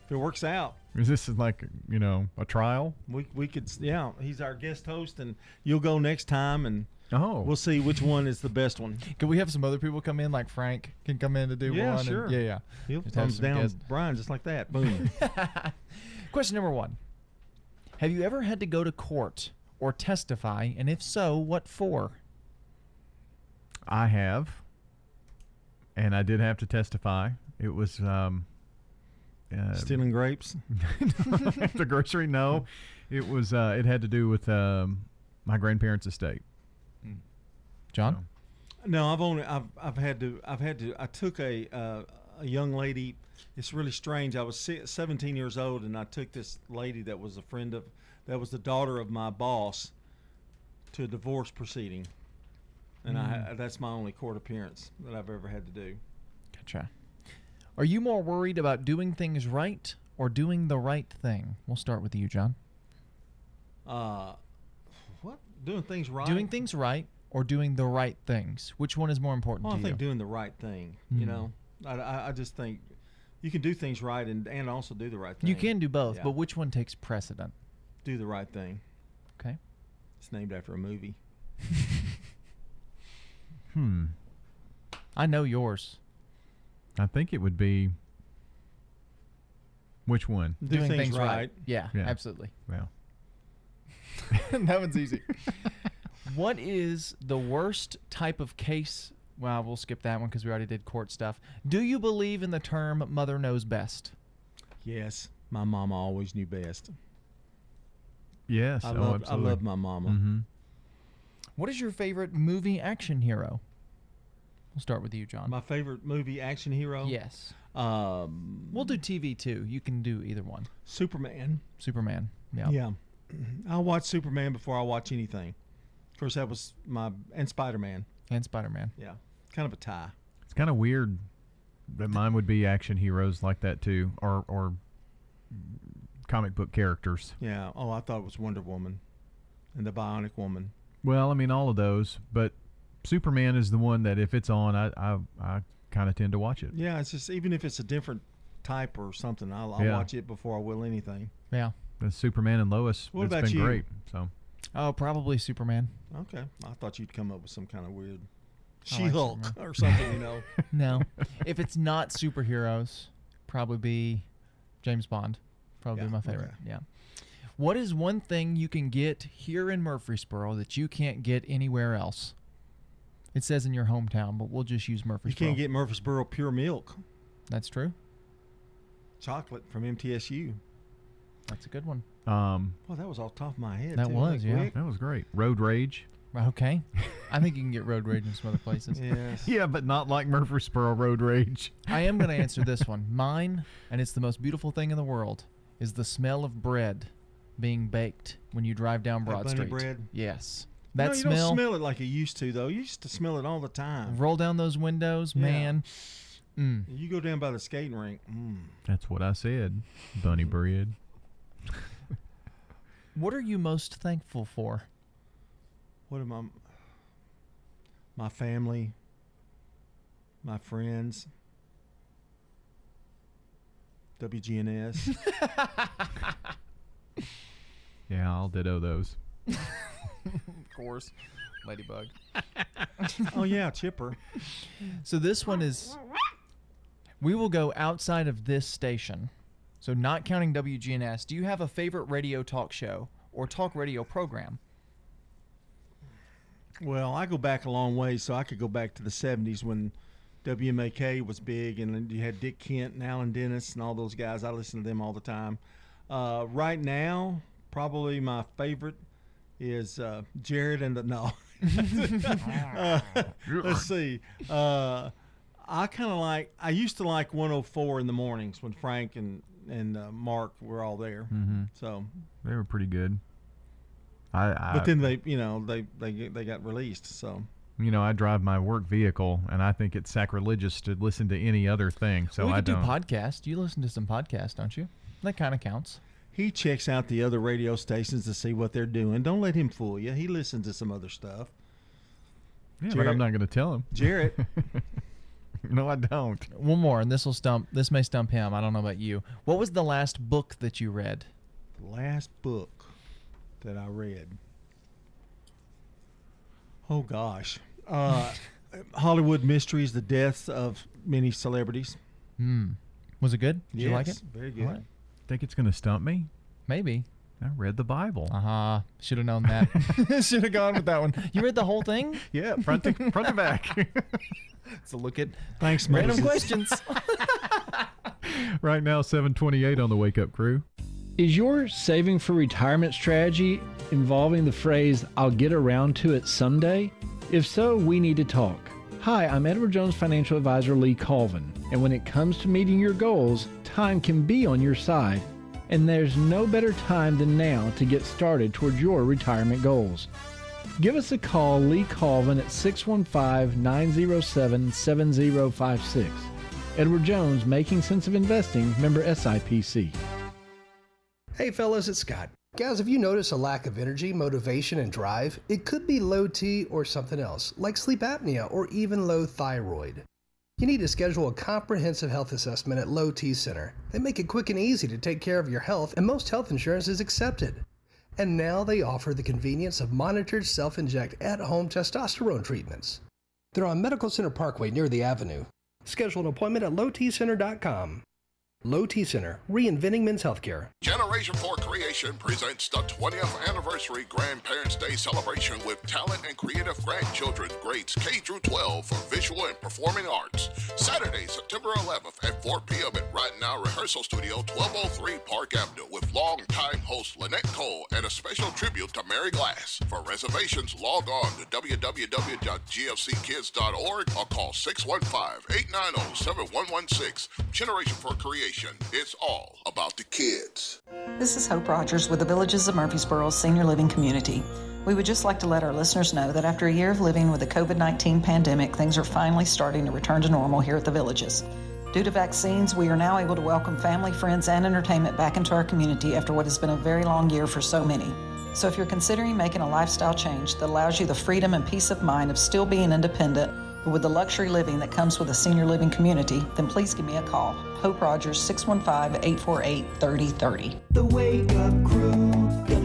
If it works out, is this like, you know, a trial? we we could. Yeah, he's our guest host, and you'll go next time, and oh, we'll see which one is the best one. Can we have some other people come in, like Frank can come in to do yeah, one? and- sure. yeah, yeah. He'll Just thumbs down guests. Brian just like that. Boom. Question number one Have you ever had to go to court or testify? And if so, what for? I have, and I did have to testify. It was um, uh, Stealing grapes. at the grocery. No, it was. Uh, it had to do with um, my grandparents' estate. John. No, I've only I've I've had to I've had to I took a uh, a young lady. It's really strange. I was 17 years old, and I took this lady that was a friend of that was the daughter of my boss to a divorce proceeding, and I that's my only court appearance that I've ever had to do. Gotcha. Are you more worried about doing things right or doing the right thing? We'll start with you, John. Uh, what doing things right? Doing things right or doing the right things? Which one is more important Well, I think doing the right thing. Hmm. You know, I, I, I just think you can do things right and and also do the right thing. you can do both, Yeah. but which one takes precedent? do the right thing. Okay. It's named after a movie. Hmm. I know yours. I think it would be. Which one? Do doing things things, right. right. Yeah, Yeah. absolutely. Well, that one's easy. what is the worst type of case? Well, we'll skip that one because we already did court stuff. Do you believe in the term "mother knows best"? Yes, my mama always knew best. yes. I oh, love I absolutely. love my mama. hmm What is your favorite movie action hero? We'll start with you, John. My favorite movie action hero. yes. Um, We'll do TV too. You can do either one. Superman. Superman. Yeah. Yeah. I'll watch Superman before I watch anything. Of course, that was my and Spider Man. And Spider-Man. Yeah, kind of a tie. It's kind of weird that mine would be action heroes like that too, or or comic book characters. Yeah. Oh, I thought it was Wonder Woman, and the Bionic Woman. Well, I mean all of those, but Superman is the one that if it's on, I I, I kind of tend to watch it. Yeah, it's just even if it's a different type or something, I'll, I'll Yeah. watch it before I will anything. Yeah. The Superman and Lois. What it's about been you? great. So Oh, probably Superman. Okay, I thought you'd come up with some kind of weird I like She-Hulk Superman. or something, you know. no. If it's not superheroes, probably be James Bond. Probably Yeah, my favorite. okay. Yeah. What is one thing you can get here in Murfreesboro that you can't get anywhere else? It says in your hometown, but we'll just use Murfreesboro. You can't get Murfreesboro pure milk That's true. chocolate from MTSU. That's a good one. um, Well, that was off the top of my head. That too, was, yeah. quick. that was great. Road Rage. Okay. I think you can get road rage in some other places. Yes. Yeah, but not like Murfreesboro Road Rage. I am going to answer this one. Mine, and it's the most beautiful thing in the world, is the smell of bread being baked when you drive down Broad bunny Street. bread? Yes. no, That you smell. don't smell it like it used to though. You used to smell it all the time. Roll down those windows, Yeah. man. Mm. You go down by the skating rink. Mm. That's what I said. Bunny bread. What are you most thankful for? What am I? My family, my friends, WGNS. Yeah, I'll ditto those. of course. Ladybug. oh yeah, Chipper. So this one is. We will go outside of this station. So not counting WGNS. Do you have a favorite radio talk show or talk radio program? Well, I go back a long way, so I could go back to the '70s when WMAK was big, and you had Dick Kent and Alan Dennis and all those guys. I listen to them all the time. Uh, right now, probably my favorite is uh, Jared and the no. Uh, let's see. Uh, I kind of like. I used to like 104 in the mornings when Frank and and uh, Mark were all there. Mhm. So, They were pretty good. I, I but then they, you know, they they they got released. So. you know, I drive my work vehicle, and I think it's sacrilegious to listen to any other thing. So we I could do don't. podcast. You listen to some podcasts, don't you? That kind of counts. He checks out the other radio stations to see what they're doing. Don't let him fool you. He listens to some other stuff. yeah, but I'm not going to tell him. Jarrett. no, I don't. One more, and this will stump. This may stump him. I don't know about you. What was the last book that you read? The last book that I read. Oh gosh, uh, Hollywood Mysteries: The Deaths of Many Celebrities. Hmm. Was it good? Did you like it? Very good. All right. Think it's going to stump me? Maybe. I read the Bible. Uh huh. Should have known that. Should have gone with that one. You read the whole thing? Yeah, front to front to back. It's a look at Thanks, random Moses. questions. right now, 728 on the Wake Up Crew. Is your saving for retirement strategy involving the phrase, I'll get around to it someday? If so, we need to talk. Hi, I'm Edward Jones financial advisor Lee Colvin, and when it comes to meeting your goals, time can be on your side, and there's no better time than now to get started towards your retirement goals. Give us a call, Lee Colvin, at 615 907 7056. Edward Jones, Making Sense of Investing, member SIPC. Hey fellas, it's Scott. Guys, if you notice a lack of energy, motivation, and drive, it could be low T or something else, like sleep apnea or even low thyroid. You need to schedule a comprehensive health assessment at Low T Center. They make it quick and easy to take care of your health, and most health insurance is accepted. And now they offer the convenience of monitored self inject at home testosterone treatments. They're on Medical Center Parkway near the Avenue. Schedule an appointment at lowtcenter.com. Low T Center, reinventing men's healthcare. Generation 4 Creation presents the 20th anniversary Grandparents' Day celebration with talent and creative grandchildren grades K through 12 for visual and performing arts. Saturday, September 11th at 4 p.m. at Right Now Rehearsal Studio, 1203 Park Avenue with longtime host Lynette Cole and a special tribute to Mary Glass. For reservations, log on to www.gfckids.org or call 615-890-7116. Generation 4 Creation. It's all about the kids. This is Hope Rogers with the Villages of Murfreesboro Senior Living Community. We would just like to let our listeners know that after a year of living with the COVID 19 pandemic, things are finally starting to return to normal here at the Villages. Due to vaccines, we are now able to welcome family, friends, and entertainment back into our community after what has been a very long year for so many. So if you're considering making a lifestyle change that allows you the freedom and peace of mind of still being independent, with the luxury living that comes with a senior living community, then please give me a call. Hope Rogers, 615 848 3030. The Wake Up Crew,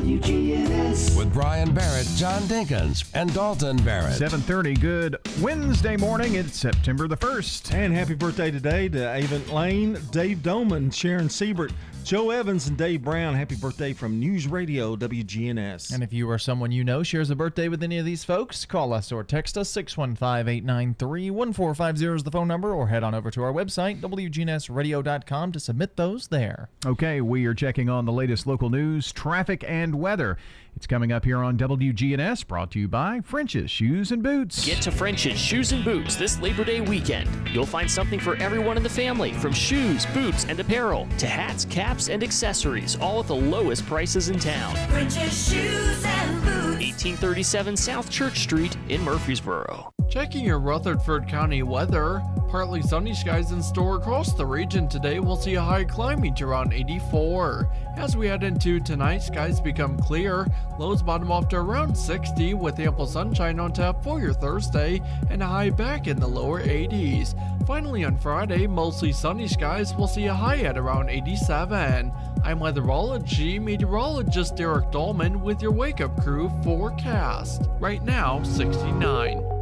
WGNS. With Brian Barrett, John Dinkins, and Dalton Barrett. 7:30. Good Wednesday morning. It's September the first. And happy birthday today to Avon Lane, Dave Doman, Sharon Siebert, Joe Evans, and Dave Brown. Happy birthday from News Radio WGNS. And if you or someone you know shares a birthday with any of these folks, call us or text us 615-893-1450 is the phone number or head on over to our website wgnsradio.com to submit those there. Okay, we are checking on the latest local news, traffic, and and weather. It's coming up here on WGNS, brought to you by French's Shoes and Boots. Get to French's Shoes and Boots this Labor Day weekend. You'll find something for everyone in the family, from shoes, boots, and apparel to hats, caps, and accessories, all at the lowest prices in town. French's Shoes and Boots. 1837 South Church Street in Murfreesboro. Checking your Rutherford County weather. Partly sunny skies in store across the region today. We'll see a high climbing to around 84. As we head into tonight, skies become clear. Lows bottom off to around 60 with ample sunshine on tap for your Thursday and a high back in the lower 80s. Finally, on Friday, mostly sunny skies. We'll see a high at around 87. I'm weatherology meteorologist Derek Dolman with your wake up crew forecast. Right now, 69.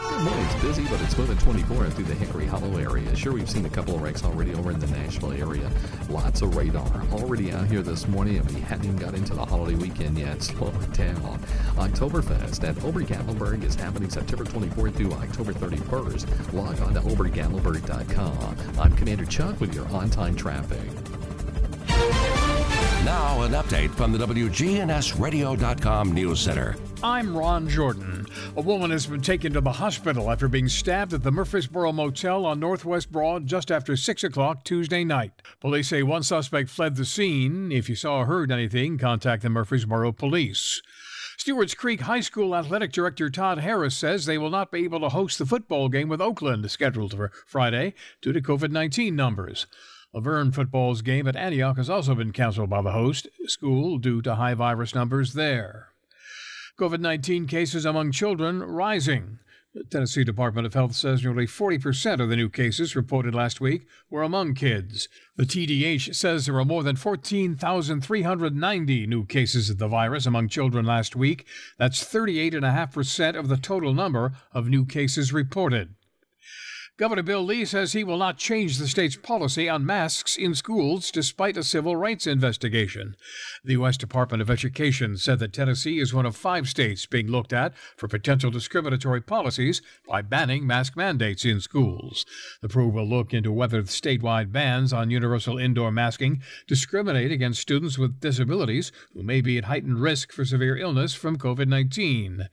Good morning. It's busy, but it's moving 24 through the Hickory Hollow area. Sure, we've seen a couple of wrecks already over in the Nashville area. Lots of radar already out here this morning, and we haven't even got into the holiday weekend yet. Slow it down. Oktoberfest at Ober Gatlinburg is happening September 24th through October 31st. Log on to obergatlinburg.com. I'm Commander Chuck with your on-time traffic. Now, an update from the WGNSradio.com News Center. I'm Ron Jordan. A woman has been taken to the hospital after being stabbed at the Murfreesboro Motel on Northwest Broad just after 6 o'clock Tuesday night. Police say one suspect fled the scene. If you saw or heard anything, contact the Murfreesboro Police. Stewart's Creek High School Athletic Director Todd Harris says they will not be able to host the football game with Oakland scheduled for Friday due to COVID 19 numbers. LaVergne football's game at Antioch has also been canceled by the host school due to high virus numbers there. COVID 19 cases among children rising. The Tennessee Department of Health says nearly 40% of the new cases reported last week were among kids. The TDH says there were more than 14,390 new cases of the virus among children last week. That's 38.5% of the total number of new cases reported. Governor Bill Lee says he will not change the state's policy on masks in schools despite a civil rights investigation. The U.S. Department of Education said that Tennessee is one of five states being looked at for potential discriminatory policies by banning mask mandates in schools. The probe will look into whether the statewide bans on universal indoor masking discriminate against students with disabilities who may be at heightened risk for severe illness from COVID 19.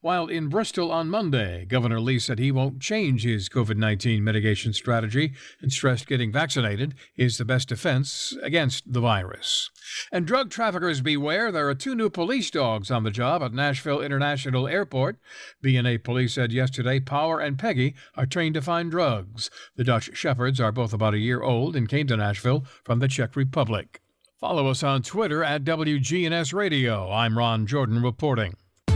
While in Bristol on Monday, Governor Lee said he won't change his COVID 19 mitigation strategy and stressed getting vaccinated is the best defense against the virus. And drug traffickers beware, there are two new police dogs on the job at Nashville International Airport. BNA police said yesterday Power and Peggy are trained to find drugs. The Dutch Shepherds are both about a year old and came to Nashville from the Czech Republic. Follow us on Twitter at WGNS Radio. I'm Ron Jordan reporting.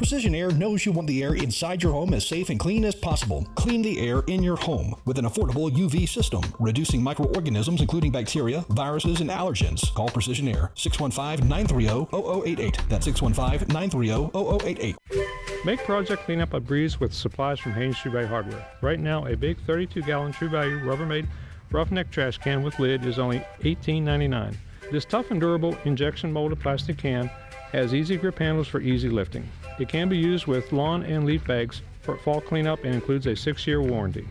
Precision Air knows you want the air inside your home as safe and clean as possible. Clean the air in your home with an affordable UV system, reducing microorganisms including bacteria, viruses, and allergens. Call Precision Air 615 930 0088. That's 615 930 0088. Make project cleanup a breeze with supplies from Haynes True Value Hardware. Right now, a big 32 gallon True Value Rubbermaid roughneck trash can with lid is only $18.99. This tough and durable injection molded plastic can has easy grip handles for easy lifting. It can be used with lawn and leaf bags for fall cleanup and includes a six year warranty.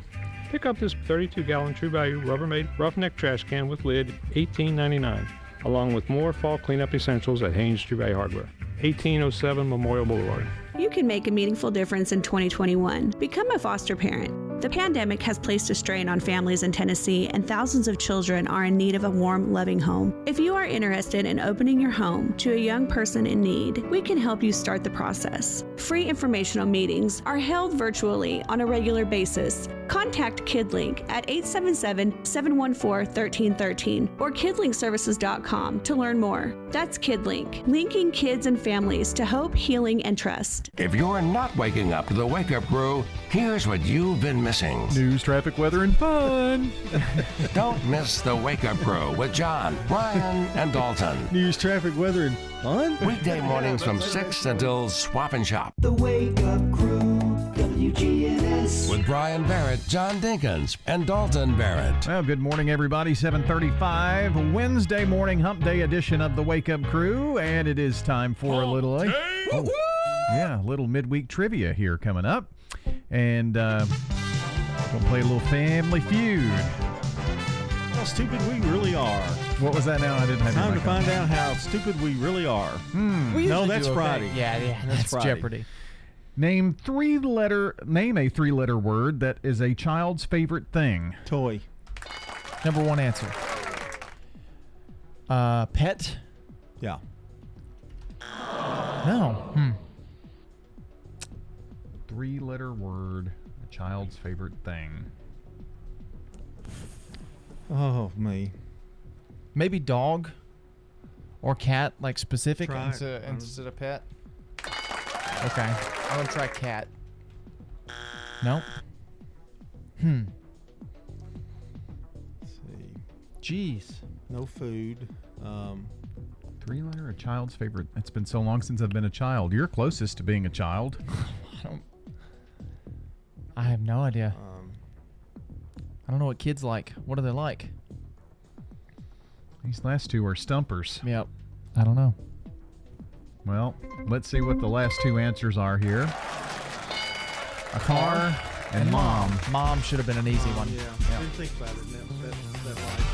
Pick up this 32 gallon True Value Rubbermaid roughneck trash can with lid, $18.99, along with more fall cleanup essentials at Haynes True Value Hardware, 1807 Memorial Boulevard. You can make a meaningful difference in 2021. Become a foster parent. The pandemic has placed a strain on families in Tennessee, and thousands of children are in need of a warm, loving home. If you are interested in opening your home to a young person in need, we can help you start the process. Free informational meetings are held virtually on a regular basis. Contact KidLink at 877 714 1313 or kidlinkservices.com to learn more. That's KidLink, linking kids and families to hope, healing, and trust. If you're not waking up to the wake up crew, here's what you've been missing. News, traffic, weather, and fun. Don't miss the wake up crew with John, Brian, and Dalton. News, traffic, weather, and fun? Weekday mornings from 6 until Swap and Shop. The Wake Up Crew, WGNS. With Brian Barrett, John Dinkins, and Dalton Barrett. Well, good morning, everybody. 735, Wednesday morning hump day edition of the Wake Up Crew, and it is time for a little... Oh, yeah, a little midweek trivia here coming up. And uh, we'll play a little Family Feud. How stupid we really are. What was that now? I didn't have Time to find out how stupid we really are. Hmm. We no, that's do okay. Friday. Yeah, yeah, that's Friday. Jeopardy. Name three letter. Name a three letter word that is a child's favorite thing. Toy. Number one answer. Uh, pet. Yeah. No. Hmm. Three letter word. Child's favorite thing. Oh me. Maybe dog or cat, like specific Try it. instead, Um, instead of pet. Okay, I'm gonna try cat. Nope. Hmm. Let's see. Jeez. No food. Um, Three letter, a child's favorite. It's been so long since I've been a child. You're closest to being a child. I don't. I have no idea. um, I don't know what kids like. What are they like? These last two are stumpers. Yep. I don't know. Well, let's see what the last two answers are here. A car and mom. Mom should have been an easy one. yeah. Didn't think about it. That, that, that.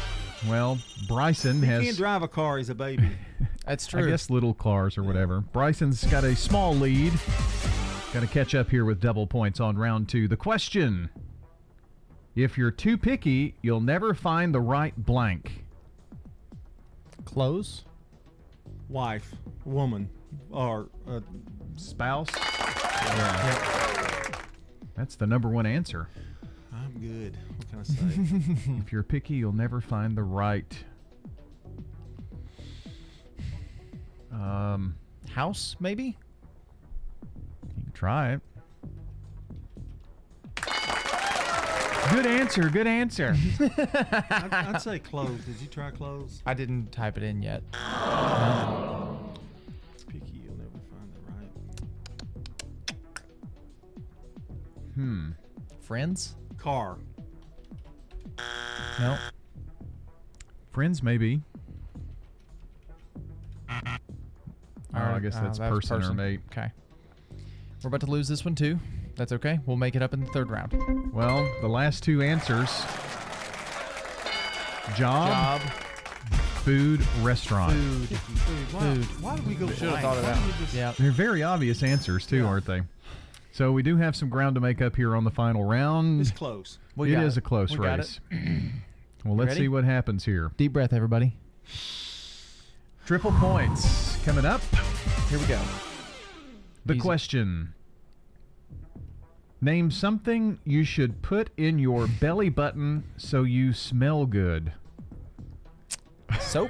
Well, Bryson He has. can't drive a car. He's a baby. That's true. I guess little cars or whatever. Bryson's got a small lead. Got to catch up here with double points on round two. The question If you're too picky, you'll never find the right blank. Clothes. Wife, woman, or uh, Spouse? That's the number one answer. I'm good. What can I say? If you're picky, you'll never find the right. Um, House, maybe. You can try it. Good answer. Good answer. I'd, I'd say clothes. Did you try clothes? I didn't type it in yet. Picky, you'll never find the right. hmm. Friends. Car. No. Friends, maybe. Oh, I guess uh, that's that was person, or mate. Okay. We're about to lose this one too. That's okay. We'll make it up in the third round. Well, the last two answers job, Job. food, restaurant. Food. Why, Food. why did we go Should have thought of that. just- Yeah. They're very obvious answers, too, aren't they? So we do have some ground to make up here on the final round. It's close. We it got is it. a close We got race. well, let's see what happens here. Deep breath, everybody. Triple points coming up. Here we go. The Easy. question Name something you should put in your belly button so you smell good. Soap.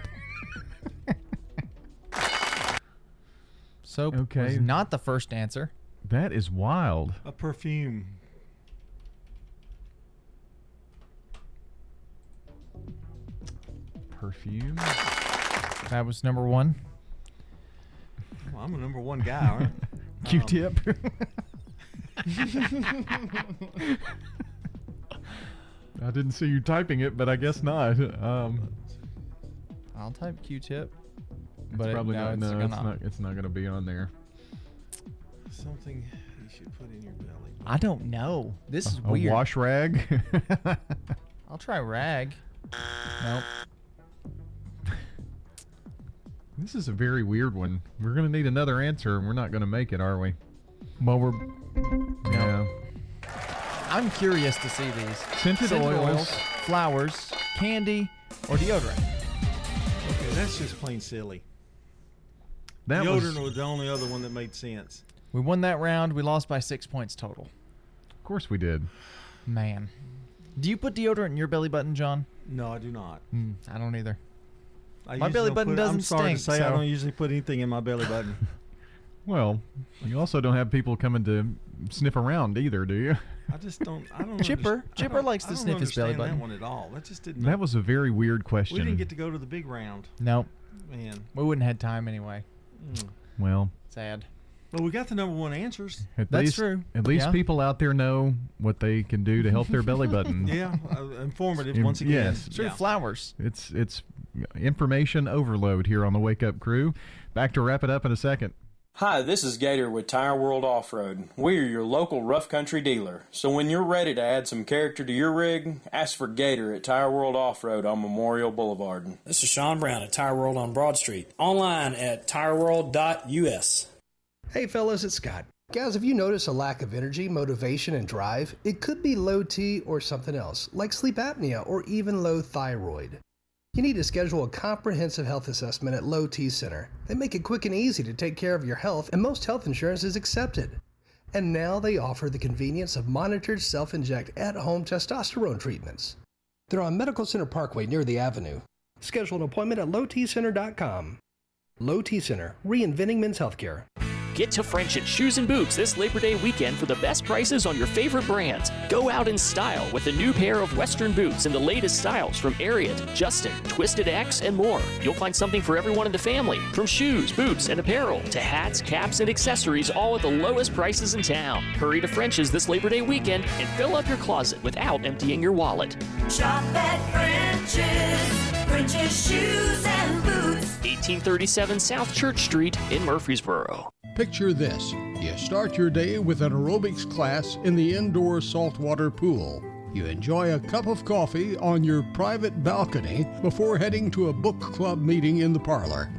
Soap Okay. was not the first answer. That is wild. A perfume. Perfume. That was number one. Well, I'm a number one guy, aren't I? Q tip. Um, I didn't see you typing it, but I guess not. Um, I'll type Q-tip. it's But it- probably no, not. it's no, gonna- it's not. It's not going to be on there. Something you should put in your belly. I don't know. This is A weird. wash rag. I'll try rag. Nope. this is a very weird one. We're going to need another answer, and we're not going to make it, are we? Well, we're. Yeah. I'm curious to see these. Scented oils. flowers, candy, or deodorant. Okay, that's just plain silly. That Deodorant was, was the only other one that made sense. We won that round. We lost by six points total. of course, we did. Man. Do you put deodorant in your belly button, John? No, I do not. Hmm, I don't either. I My usually belly don't button put- I'm doesn't sorry to stink, say I so- don't usually put anything in my belly button. Well, you also don't have people coming to sniff around either, do you? I just don't. I don't. Chipper. underst- Chipper don't- likes to sniff his belly understand button. That one at all. That just didn't. That was a very weird question. We didn't get to go to the big round, Nope. man. We wouldn't have had time anyway. Mm. well, Sad. But we got the number one answers. at That's least, true. At least Yeah. people out there know what they can do to help their belly button. Yeah, uh, informative once again. yes. True Yeah. flowers. It's it's information overload here on the Wake Up Crew. Back to wrap it up in a second. Hi, this is Gator with Tire World Off Road. We are your local rough country dealer. So when you're ready to add some character to your rig, ask for Gator at Tire World Off Road on Memorial Boulevard. This is Sean Brown at Tire World on Broad Street. Online at tireworld.us. Hey fellas, it's Scott. Guys, if you notice a lack of energy, motivation, and drive, it could be low T or something else, like sleep apnea or even low thyroid. You need to schedule a comprehensive health assessment at Low T Center. They make it quick and easy to take care of your health, and most health insurance is accepted. And now they offer the convenience of monitored self inject at home testosterone treatments. They're on Medical Center Parkway near the Avenue. Schedule an appointment at lowtcenter.com. Low T Center, reinventing men's healthcare. Get to French at Shoes and Boots this Labor Day weekend for the best prices on your favorite brands. Go out in style with a new pair of Western boots and the latest styles from Ariat, Justin, Twisted X, and more. You'll find something for everyone in the family, from shoes, boots, and apparel to hats, caps, and accessories, all at the lowest prices in town. Hurry to French's this Labor Day weekend and fill up your closet without emptying your wallet. Shop at French's. French's Shoes and Boots. 1837 South Church Street in Murfreesboro. Picture this you start your day with an aerobics class in the indoor saltwater pool. You enjoy a cup of coffee on your private balcony before heading to a book club meeting in the parlor.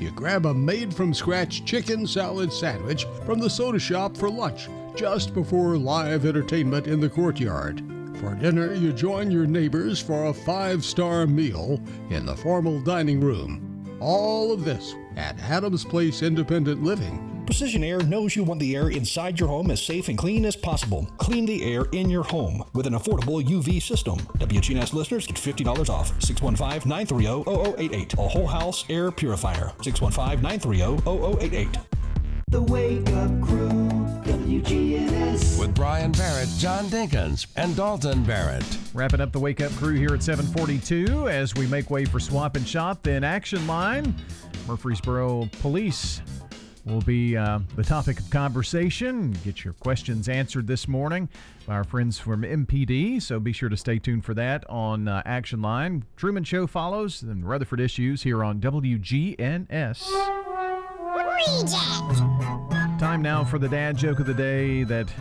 You grab a made from scratch chicken salad sandwich from the soda shop for lunch just before live entertainment in the courtyard. For dinner, you join your neighbors for a five star meal in the formal dining room. All of this at Adams Place Independent Living. Precision Air knows you want the air inside your home as safe and clean as possible. Clean the air in your home with an affordable UV system. WGNS listeners get $50 off. 615 930 0088. A whole house air purifier. 615 930 0088. The Wake Up Crew, WGNS. With Brian Barrett, John Dinkins, and Dalton Barrett. Wrapping up the Wake Up Crew here at 742 as we make way for Swap and Shop. Then Action Line. Murfreesboro Police will be uh, the topic of conversation. Get your questions answered this morning by our friends from MPD. So be sure to stay tuned for that on uh, Action Line. Truman Show follows, and Rutherford Issues here on WGNS. Time now for the dad joke of the day that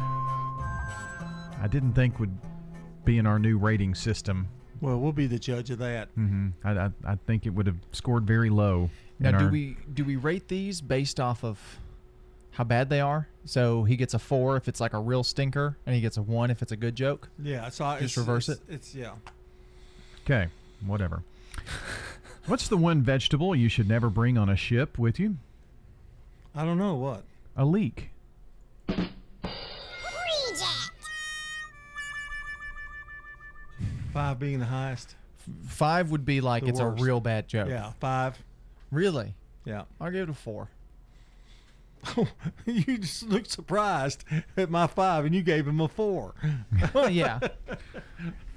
I didn't think would be in our new rating system. Well, we'll be the judge of that. hmm I, I, I think it would have scored very low. Now, in do our- we do we rate these based off of how bad they are? So he gets a four if it's like a real stinker, and he gets a one if it's a good joke. Yeah, so I- just it's- reverse it's- it. It's yeah. Okay, whatever. What's the one vegetable you should never bring on a ship with you? I don't know what. A leek. Reject. Five being the highest. Five would be like The it's worst. a real bad joke. Yeah, five. Really? Yeah. I'll give it a four. you just looked surprised at my five, and you gave him a four. Well, yeah.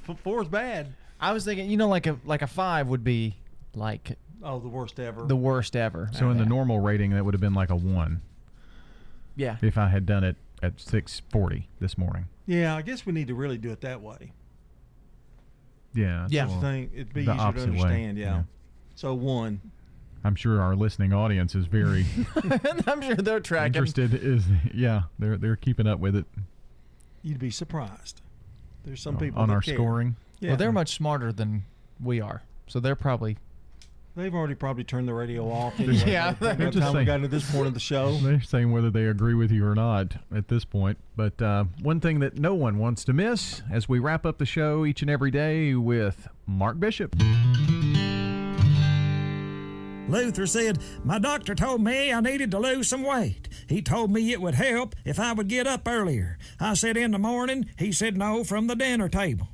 F- Four's bad. I was thinking, you know, like a like a five would be like Oh, the worst ever. the worst ever. So in the normal rating, that would have been like a one. Yeah. If I had done it at 6:40 this morning. Yeah, I guess we need to really do it that way. Yeah. Yeah. well, Thing, it'd be the easier to opposite way, understand. Yeah. So one. I'm sure our listening audience is very I'm sure they're tracking. interested. Is yeah, they're they're keeping up with it You'd be surprised. There's some on- people on that our care. scoring. Yeah. Well, they're much smarter than we are, so they're probably. They've already probably turned the radio off. They're- Anyway, Yeah, by the they're just time we saying- got to this point of the show. They're saying whether they agree with you or not at this point. But uh, one thing that no one wants to miss as we wrap up the show each and every day with Mark Bishop. Luther said, My doctor told me I needed to lose some weight. He told me it would help if I would get up earlier. I said, In the morning. He said, No, from the dinner table.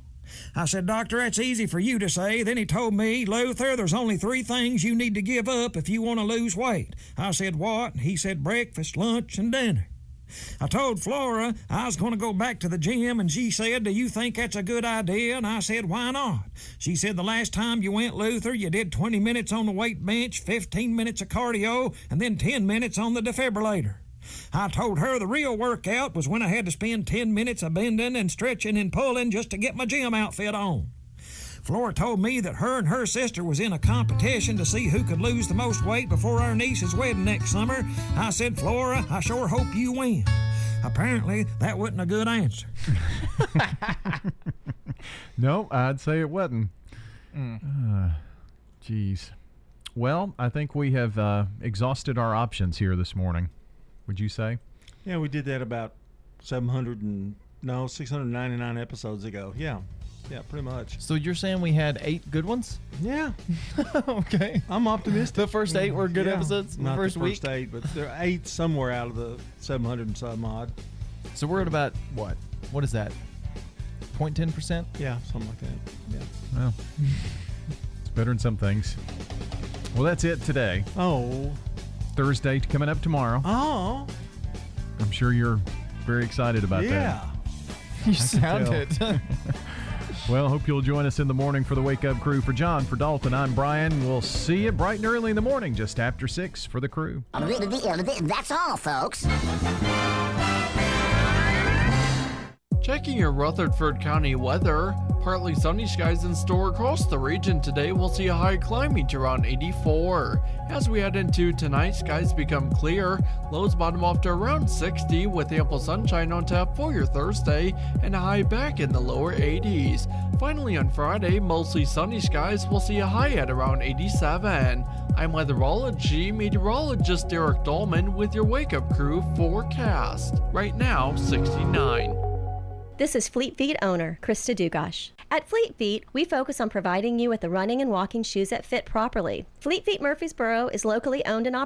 I said, Doctor, that's easy for you to say. Then he told me, Luther, there's only three things you need to give up if you want to lose weight. I said, What? He said, Breakfast, lunch, and dinner. I told Flora I was going to go back to the gym, and she said, Do you think that's a good idea? And I said, Why not? She said, The last time you went, Luther, you did 20 minutes on the weight bench, 15 minutes of cardio, and then 10 minutes on the defibrillator. I told her the real workout was when I had to spend 10 minutes of bending and stretching and pulling just to get my gym outfit on. Flora told me that her and her sister was in a competition to see who could lose the most weight before our niece's wedding next summer. I said, Flora, I sure hope you win. Apparently, that wasn't a good answer. No, I'd say it wasn't. Uh, Jeez. Well, I think we have uh, exhausted our options here this morning. Would you say? Yeah, we did that about 700 and no 699 episodes ago. Yeah, yeah, pretty much. So you're saying we had eight good ones? Yeah. okay. I'm optimistic. The first eight were good Yeah, episodes. Not the first, the first week. eight, but there are eight somewhere out of the 700 and some odd. So we're at about what? What is that? 0.10 percent? Yeah, something like that. Yeah. Well, it's better than some things. Well, that's it today. Oh. Thursday coming up tomorrow. Oh. I'm sure you're very excited about Yeah. that. Yeah. You I sound it. well, hope you'll join us in the morning for the Wake Up Crew. For John, for Dalton, I'm Brian. We'll see you bright and early in the morning, just after 6 for the crew. That's all, folks. Checking your Rutherford County weather. Partly sunny skies in store across the region today. We'll see a high climbing to around 84. As we head into tonight, skies become clear. Lows bottom off to around 60 with ample sunshine on tap for your Thursday and a high back in the lower 80s. Finally on Friday, mostly sunny skies. We'll see a high at around 87. I'm weatherology meteorologist Derek Dolman with your Wake Up Crew forecast. Right now, 69. This is Fleet Feet owner Krista Dugash. At Fleet Feet, we focus on providing you with the running and walking shoes that fit properly. Fleet Feet Murfreesboro is locally owned and operated.